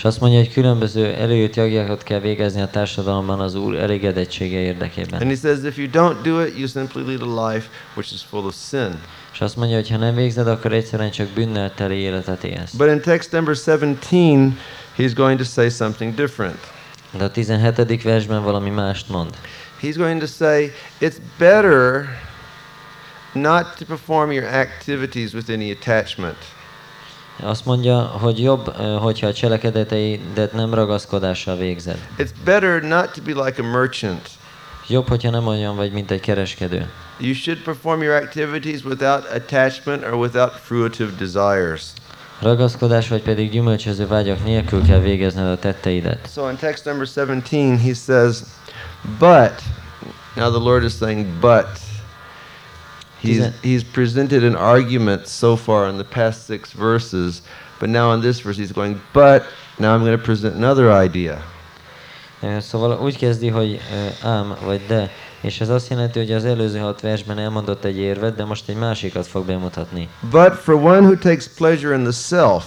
És azt mondja, hogy különböző előírt jagjákat kell végezni a társadalomban az Úr elégedettsége érdekében. And he says if you don't do it, you simply lead a life which is full of sin. És azt mondja, hogy ha nem végzed, akkor egyszerűen csak bűnnel teli életet élsz. But in text number 17, he's going to say something different. De a 17. versben valami mást mond. He's going to say it's better not to perform your activities with any attachment. Azt mondja, hogy jobb, hogyha a cselekedeteidet nem ragaszkodással végzed. It's better not to be like a merchant. Jobb, hogyha nem olyan vagy, mint egy kereskedő. You should perform your activities without attachment or without fruitive desires. Ragaszkodás vagy pedig gyümölcsöző vágyak nélkül kell végezned a tetteidet. So in text number 17, he says, But, now the Lord is saying, But. He's, he's presented an argument so far in the past six verses, but now in this verse he's going, But, now I'm going to present another idea. Szóval úgy kezdi, hogy ám vagy de, és ez azt jelenti, hogy az előző hat versben elmondott egy érvet, de most egy másikat fog bemutatni. But for one who takes pleasure in the self,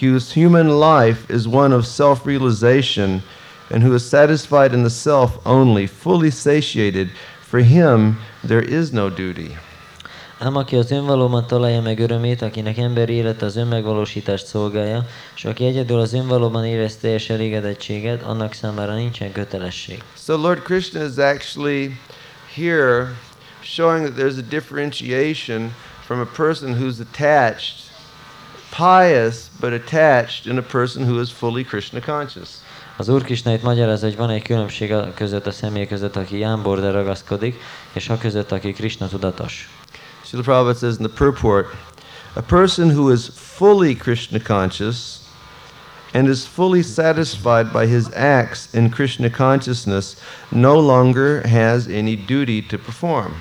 whose human life is one of self realization, and who is satisfied in the self only, fully satiated, for him there is no duty. Ám aki az önvalóban találja meg örömét, akinek emberi élete az önmegvalósítást szolgálja, és aki egyedül az önvalóban érez teljes elégedettséget, annak számára nincsen kötelesség. So Lord Krishna is actually here showing that there's a differentiation from a person who's attached, pious but attached, and a person who is fully Krishna conscious. Az Úr Krisna itt magyarázza, hogy van egy különbség között a személy között, aki jámbor, de ragaszkodik, és a között, aki Krishna tudatos. Srila Prabhupada says in the purport, a person who is fully Krishna conscious and is fully satisfied by his acts in Krishna consciousness no longer has any duty to perform.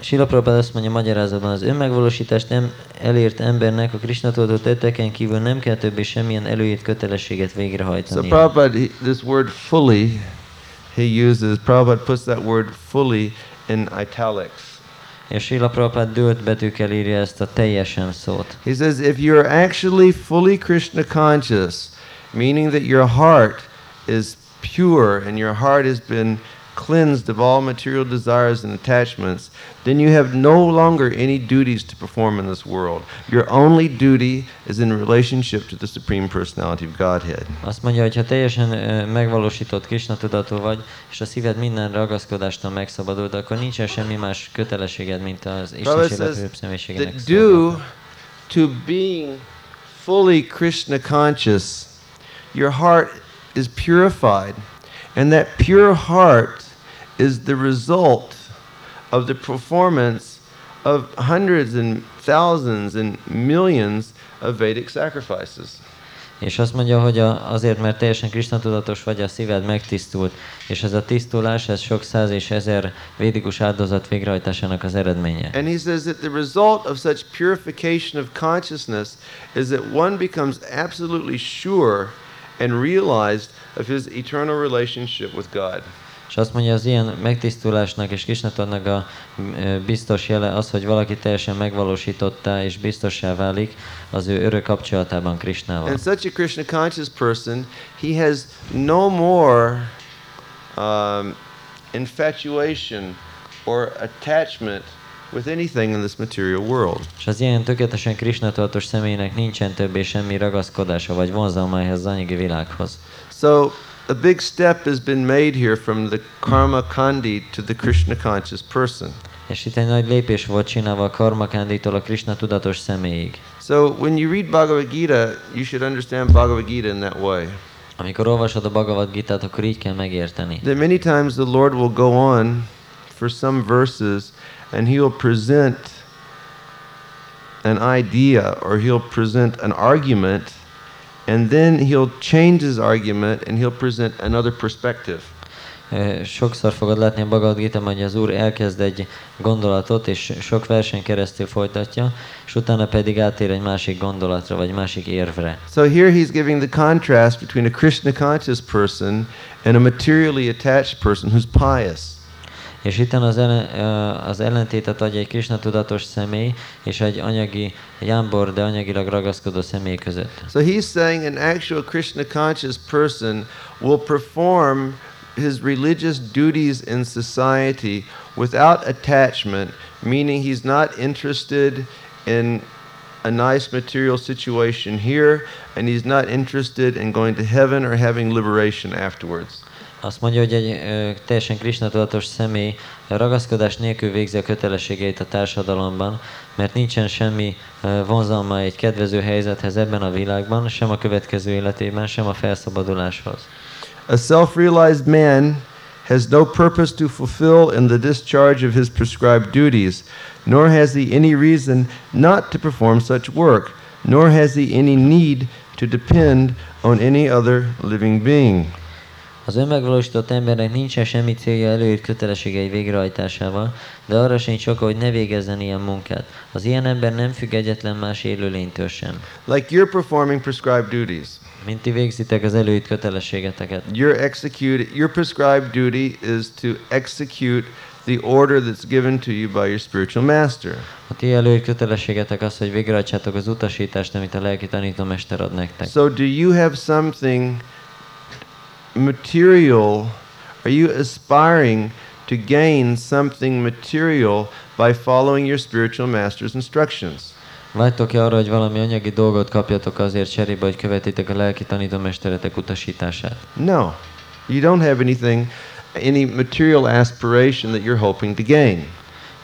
Sila Prabhupada azt mondja magyarázatban, az önmegvalósítást nem elért embernek a Krishna tudatot tetteken kívül nem kell többé semmilyen előírt kötelességet So végrehajtani. Prabhupada, he, this word fully, he uses, Prabhupada puts that word fully in italics. És Sila Prabhupada dőlt betűkkel írja ezt a teljesen szót. He says, if you're actually fully Krishna conscious, meaning that your heart is pure and your heart has been cleansed of all material desires and attachments, then you have no longer any duties to perform in this world. Your only duty is in relationship to the Supreme Personality of Godhead. Azt mondja, hogy ha teljesen megvalósított Krishna tudatú vagy, és a szíved minden ragaszkodástól megszabadult, akkor nincsen semmi más kötelességed, mint az Isten says életőbb személyiségének that due to being fully Krishna conscious, your heart is purified, and that pure heart is the result of the performance of hundreds and thousands and millions of Vedic sacrifices. És azt mondja, hogy a, azért, mert teljesen Krishna tudatos vagy, a szíved megtisztult, és ez a tisztulás, ez sok száz és ezer védikus áldozat végrehajtásának az eredménye. And he says that the result of such purification of consciousness is that one becomes absolutely sure and realized of his eternal relationship with God. És azt mondja, az ilyen megtisztulásnak és Krishna tudatnak a biztos jele az, hogy valaki teljesen megvalósította és biztossá válik az ő örök kapcsolatában Krishnával. And such a Krishna conscious person, he has no more um, infatuation or attachment with anything in this material world. És az ilyen tökéletesen Krishna tudatos személynek nincsen többé semmi ragaszkodása vagy vonzalma ehhez az anyagi világhoz. So a big step has been made here from the karma kandi to the Krishna conscious person. És itt egy nagy lépés volt csinálva a Karmakánditól a Krishna tudatos személyig. So when you read Bhagavad Gita, you should understand Bhagavad Gita in that way. Amikor olvasod a Bhagavad Gita-t, akkor így kell megérteni. That many times the Lord will go on for some verses and he'll present an idea or he'll present an argument and then he'll change his argument and he'll present another perspective. Eh, sokszor fogod látni a Bhagavad Gita, hogy az Úr elkezd egy gondolatot, és sok versen keresztül folytatja, és utána pedig átér egy másik gondolatra, vagy másik érvre. So here he's giving the contrast between a Krishna conscious person and a materially attached person who's pious. És az, ellen, az ellentétet adja egy Krishna tudatos személy, és egy anyagi, de anyagilag ragaszkodó személy között. So he's saying an actual Krishna conscious person will perform his religious duties in society without attachment, meaning he's not interested in a nice material situation here, and he's not interested in going to heaven or having liberation afterwards. Azt mondja, hogy egy ö, teljesen Krishna tudatos személy ragaszkodás nélkül végzi a kötelességeit a társadalomban, mert nincsen semmi ö, vonzalma egy kedvező helyzethez ebben a világban, sem a következő életében, sem a felszabaduláshoz. A self realized man has no purpose to fulfill in the discharge of his prescribed duties, nor has he any reason not to perform such work, nor has he any need to depend on any other living being. Az önmegvalósított embernek nincsen semmi célja előírt kötelességei végrehajtásával, de arra sincs oka, hogy ne végezzen ilyen munkát. Az ilyen ember nem függ egyetlen más élőlénytől sem. Like you're performing prescribed duties. Mint ti végzitek az előírt kötelességeteket. Your execute your prescribed duty is to execute the order that's given to you by your spiritual master. A ti előírt kötelességetek az, hogy végrehajtsátok az utasítást, amit a lelki tanítómester ad nektek. So do you have something material? Are you aspiring to gain something material by following your spiritual master's instructions? Vágytok-e arra, hogy valami anyagi dolgot kapjatok azért cserébe, hogy követitek a lelki tanítómesteretek utasítását? No. You don't have anything any material aspiration that you're hoping to gain.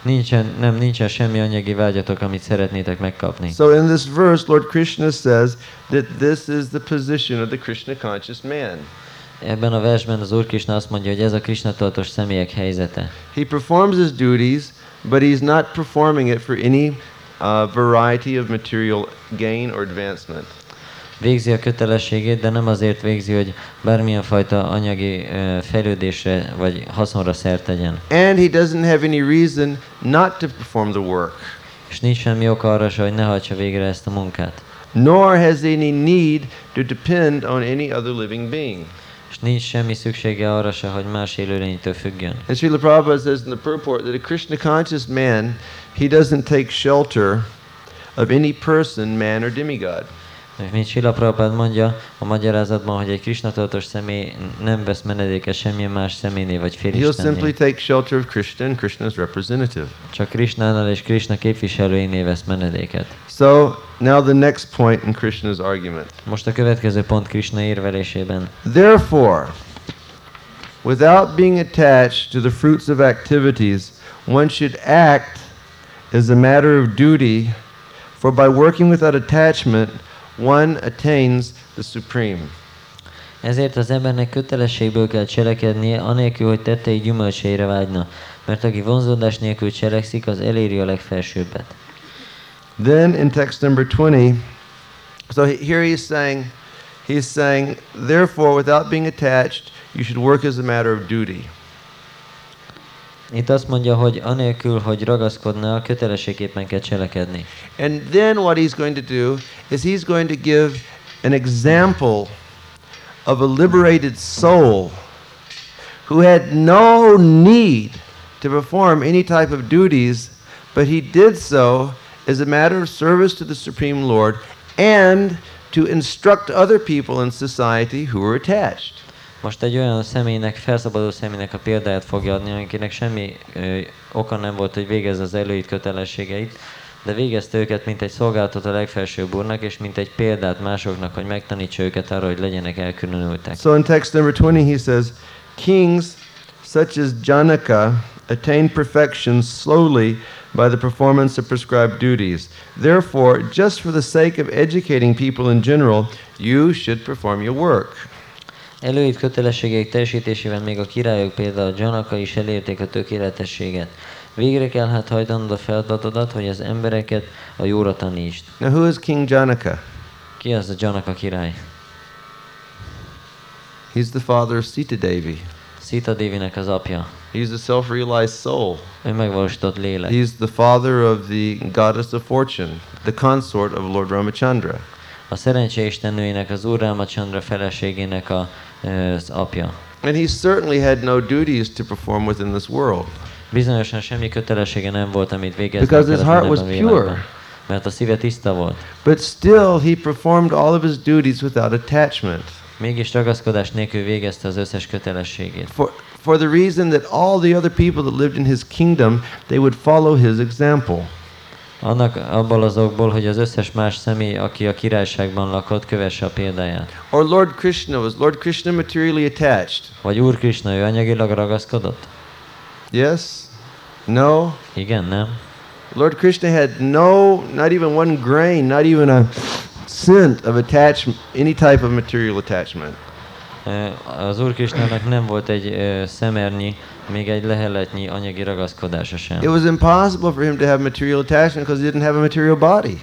Nincsen, nem, nincsen semmi anyagi vágyatok, amit szeretnétek megkapni. So in this verse Lord Krishna says that this is the position of the Krishna conscious man. Ebben a versben az Úr Krishna azt mondja, hogy ez a Krishna tudatos személyek helyzete. He performs his duties, but he's not performing it for any uh, variety of material gain or advancement. Végzi a kötelességét, de nem azért végzi, hogy bármilyen fajta anyagi ö, fejlődésre vagy haszonra szert tegyen. And he doesn't have any reason not to perform the work. És nincs semmi oka arra hogy ne hajtsa végre ezt a munkát. Nor has any need to depend on any other living being. És nincs semmi szüksége arra se, hogy más élőlénytől függjön. And Srila Prabhupada says in the purport that a Krishna conscious man, he doesn't take shelter of any person, man or demigod. Mint Sila Prabhupád mondja a magyarázatban, hogy egy Krishna tudatos személy nem vesz menedéket semmilyen más személynél vagy He'll simply félistennél. take shelter of Krishna and Krishna's representative. Csak Krishnánál és Krishna képviselőinél vesz menedéket. So now the next point in Krishna's argument. Most a következő pont Krishna érvelésében. Therefore, without being attached to the fruits of activities, one should act as a matter of duty, for by working without attachment, one attains the supreme. Ezért az embernek kötelességből kell cselekednie, anélkül, hogy tettei gyümölcseire vágyna. Mert aki vonzódás nélkül cselekszik, az eléri a legfelsőbbet. Then in text number 20, so here he's saying, he's saying, therefore, without being attached, you should work as a matter of duty. Itt azt mondja, hogy anélkül, hogy ragaszkodnál, kötelességképpen kell cselekedni. And then what he's going to do is he's going to give an example of a liberated soul who had no need to perform any type of duties, but he did so as a matter of service to the Supreme Lord and to instruct other people in society who were attached. Most egy olyan személynek, felszabaduló személynek a példáját fogja adni, akinek semmi ö, oka nem volt, hogy végezze az előírt kötelességeit, de végezte őket, mint egy szolgálatot a legfelsőbb úrnak, és mint egy példát másoknak, hogy megtanítsa őket arra, hogy legyenek elkülönültek. So in text number 20, he says, Kings such as Janaka attain perfection slowly by the performance of prescribed duties. Therefore, just for the sake of educating people in general, you should perform your work. Előírt kötelességeik teljesítésével még a királyok például Janaka is elérték a tökéletességet. Végre kell hát hajtanod a feladatodat, hogy az embereket a jóra tanítsd. Now, who is King Janaka? Ki az a Janaka király? He's the father of Sita Devi. Sita Devinek az apja. He's a self-realized soul. Ő megvalósított lélek. He's the father of the goddess of fortune, the consort of Lord Ramachandra. A szerencse istennőjének, az Úr Ramachandra feleségének a, Eh, apja. And he certainly had no duties to perform within this world. Bizonyosan semmi kötelessége nem volt, amit végezni Because his heart was ebben a világban. pure. Mert a szíve tiszta volt. But still, he performed all of his duties without attachment. Mégis ragaszkodás nélkül végezte az összes kötelességét. For, for the reason that all the other people that lived in his kingdom, they would follow his example. Annak abból az okból, hogy az összes más személy, aki a királyságban lakott, kövesse a példáját. Or Lord Krishna, was Lord Krishna materially attached? Vagy Úr Krishna, ő anyagilag ragaszkodott? Yes? No? Igen, nem? Lord Krishna had no, not even one grain, not even a cent of attachment, any type of material attachment. Az Úr Krishnának nem volt egy szemernyi, még egy leheletnyi anyagi ragaszkodása sem. It was impossible for him to have material attachment because he didn't have a material body.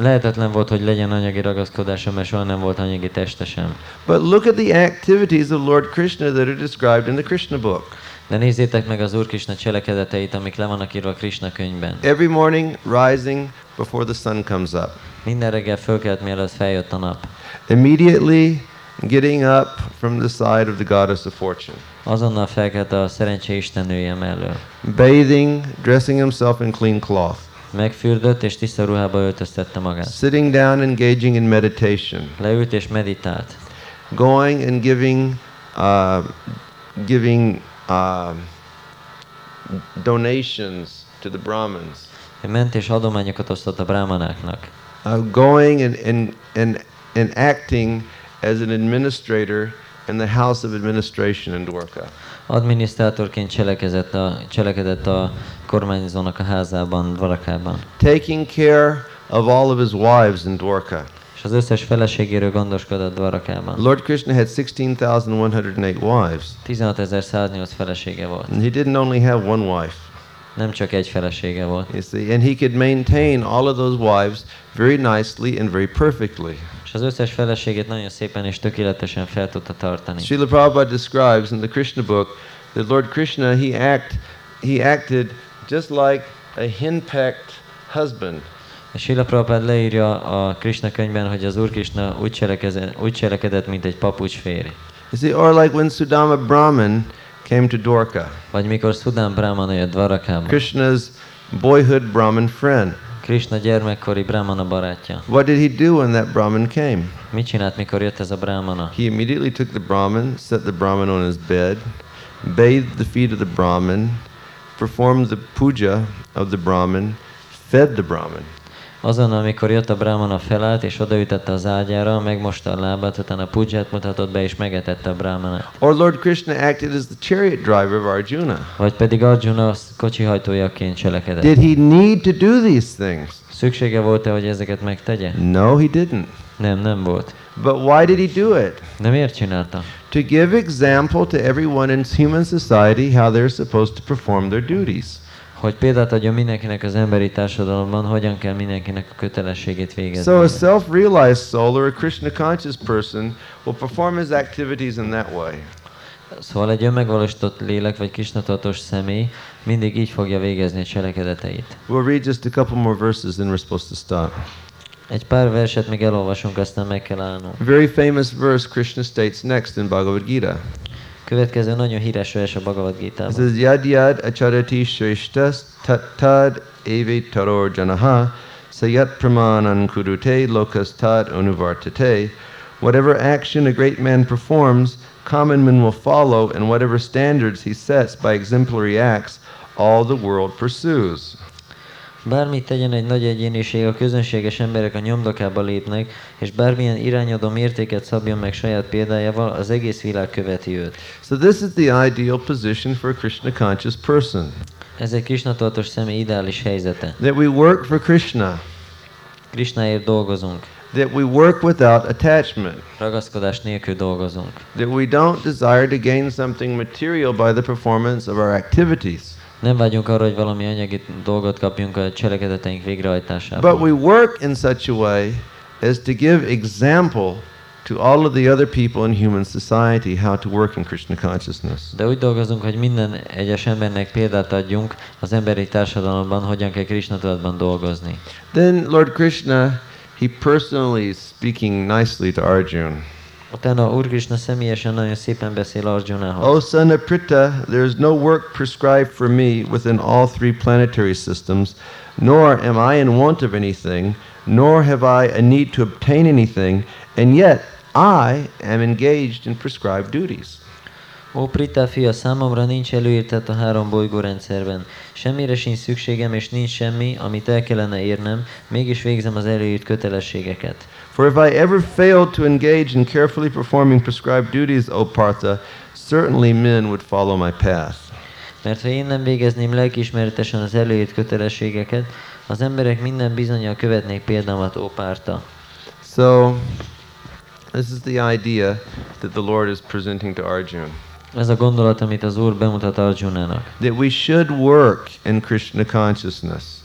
Lehetetlen volt, hogy legyen anyagi ragaszkodása, mert soha nem volt anyagi teste sem. But look at the activities of Lord Krishna that are described in the Krishna book. De nézzétek meg az Úr Krishna cselekedeteit, amik le vannak írva Krishna könyvben. Every morning, rising before the sun comes up. Minden reggel fölkelt, mielőtt feljött a nap. Immediately getting up from the side of the goddess of fortune. Azonnal felkelt a szerencse istennője mellől. Bathing, dressing himself in clean cloth. Megfürdött és tiszta ruhába öltöztette magát. Sitting down, engaging in meditation. Leült és meditált. Going and giving, uh, giving uh, donations to the Brahmins. Ment és adományokat osztott a brámanáknak. Uh, going and, and, and, and acting as an administrator in the House of Administration in Dwarka. Adminisztrátorként cselekedett a, cselekedett a kormányzónak a házában, Dvarakában. Taking care of all of his wives in Dwarka. És az összes feleségéről gondoskodott Dvarakában. Lord Krishna had 16,108 wives. 16.108 felesége volt. And he didn't only have one wife. Nem csak egy felesége volt. You see, and he could maintain all of those wives very nicely and very perfectly. És az összes feleségét nagyon szépen és tökéletesen fel tudta tartani. Srila Prabhupada describes in the Krishna book that Lord Krishna he act he acted just like a henpecked husband. És Sila Prabhupád leírja a Krishna könyvben, hogy az Úr Krishna úgy, úgy cselekedett, mint egy papucs férj. You see, or like when Sudama Brahman came to Dwarka, Vagy mikor Sudán Brahmana jött Dvarakába. Krishna's boyhood Brahmin friend. Krishna gyermekkori Brahmana barátja. What did he do when that Brahmin came? Mit csinált, mikor jött ez a Brahmana? He immediately took the Brahmin, set the Brahmin on his bed, bathed the feet of the Brahmin, performed the puja of the Brahmin, fed the Brahmin. Azonnal, amikor jött a Brahmana felállt és odaütette az ágyára, megmosta a lábát, utána pujját mutatott be és megetette a Brahmanát. Or Lord Krishna acted as the chariot driver of Arjuna. Vagy pedig Arjuna kocsihajtójaként cselekedett. Did he need to do these things? Szüksége volt-e, hogy ezeket megtegye? No, he didn't. Nem, nem volt. But why did he do it? De miért csinálta? To give example to everyone in human society how they're supposed to perform their duties. Hogy példát adjon mindenkinek az emberi társadalomban, hogyan kell mindenkinek a kötelességét végezni. So a self-realized soul or a Krishna conscious person will perform his activities in that way. Szóval egy önmegvalósított lélek vagy kisnatartós személy mindig így fogja végezni a cselekedeteit. We'll read just a couple more verses, then we're supposed to stop. Egy pár verset még elolvasunk, aztán meg kell állnunk. Very famous verse Krishna states next in Bhagavad Gita. Következő nagyon híres vers a Bhagavad It Gita-ban. says, Yad yad acharati shreshtas tat tad eve taror janaha sayat pramanan kurute lokas tad unuvartate. Whatever action a great man performs, common men will follow, and whatever standards he sets by exemplary acts, all the world pursues. Bármit tegyen egy nagy egyéniség, a közönséges emberek a nyomdokába lépnek, és bármilyen irányadó mértéket szabjon meg saját példájával, az egész világ követi őt. So this is the ideal position for a Krishna conscious person. Ez egy Krishna személy ideális helyzete. That we work for Krishna. Krishnáért dolgozunk. That we work without attachment. Ragaszkodás nélkül dolgozunk. That we don't desire to gain something material by the performance of our activities. Nem vágyunk arra, hogy valami anyagi dolgot kapjunk a cselekedeteink végrehajtásából. But we work in such a way as to give example to all of the other people in human society how to work in Krishna consciousness. De úgy dolgozunk, hogy minden egyes embernek példát adjunk az emberi társadalomban, hogyan kell Krishna tudatban dolgozni. Then Lord Krishna, he personally is speaking nicely to Arjun. Utána Úr Krishna személyesen nagyon szépen beszél Arjunához. O Pritha, there is no work prescribed for me within all three planetary systems, nor am I in want of anything, nor have I a need to obtain anything, and yet I am engaged in prescribed duties. Ó, Prita fia, számomra nincs előírtat a három bolygórendszerben. Semmire sincs szükségem, és nincs semmi, amit el kellene érnem, mégis végzem az előírt kötelességeket. For if I ever failed to engage in carefully performing prescribed duties, O Partha, certainly men would follow my path. Mert ha én nem végezném lelkiismeretesen az előírt kötelességeket, az emberek minden bizonyal követnék példámat, ó párta. So, this is the idea that the Lord is presenting to Arjun. Ez a gondolat, amit az Úr bemutat Arjunának. That we should work in Krishna consciousness.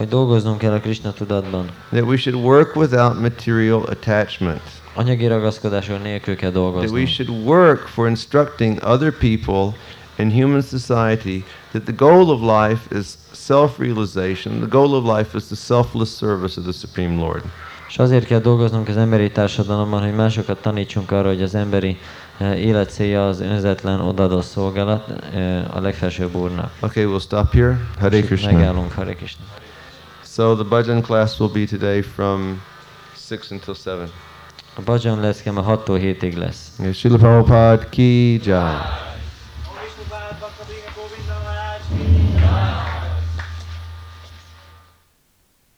Hogy dolgoznunk kell a Krishna tudatban. That we should work without material attachment. Anyagi ragaszkodások nélkül kell That we dolgoznunk. should work for instructing other people in human society that the goal of life is self-realization. The goal of life is the selfless service of the Supreme Lord. És azért kell dolgoznunk az emberi társadalomban, hogy másokat tanítsunk arra, hogy az emberi eh, élet célja az önzetlen odadó szolgálat eh, a legfelsőbb Úrnak. Okay, we'll stop here. Hare Krishna. Megállunk, Hare Krishna. So the bhajan class will be today from 6 until 7. A Bhajan leckem a 6-tól 7-ig lesz. Yeah, Srila Prabhupada ki jai.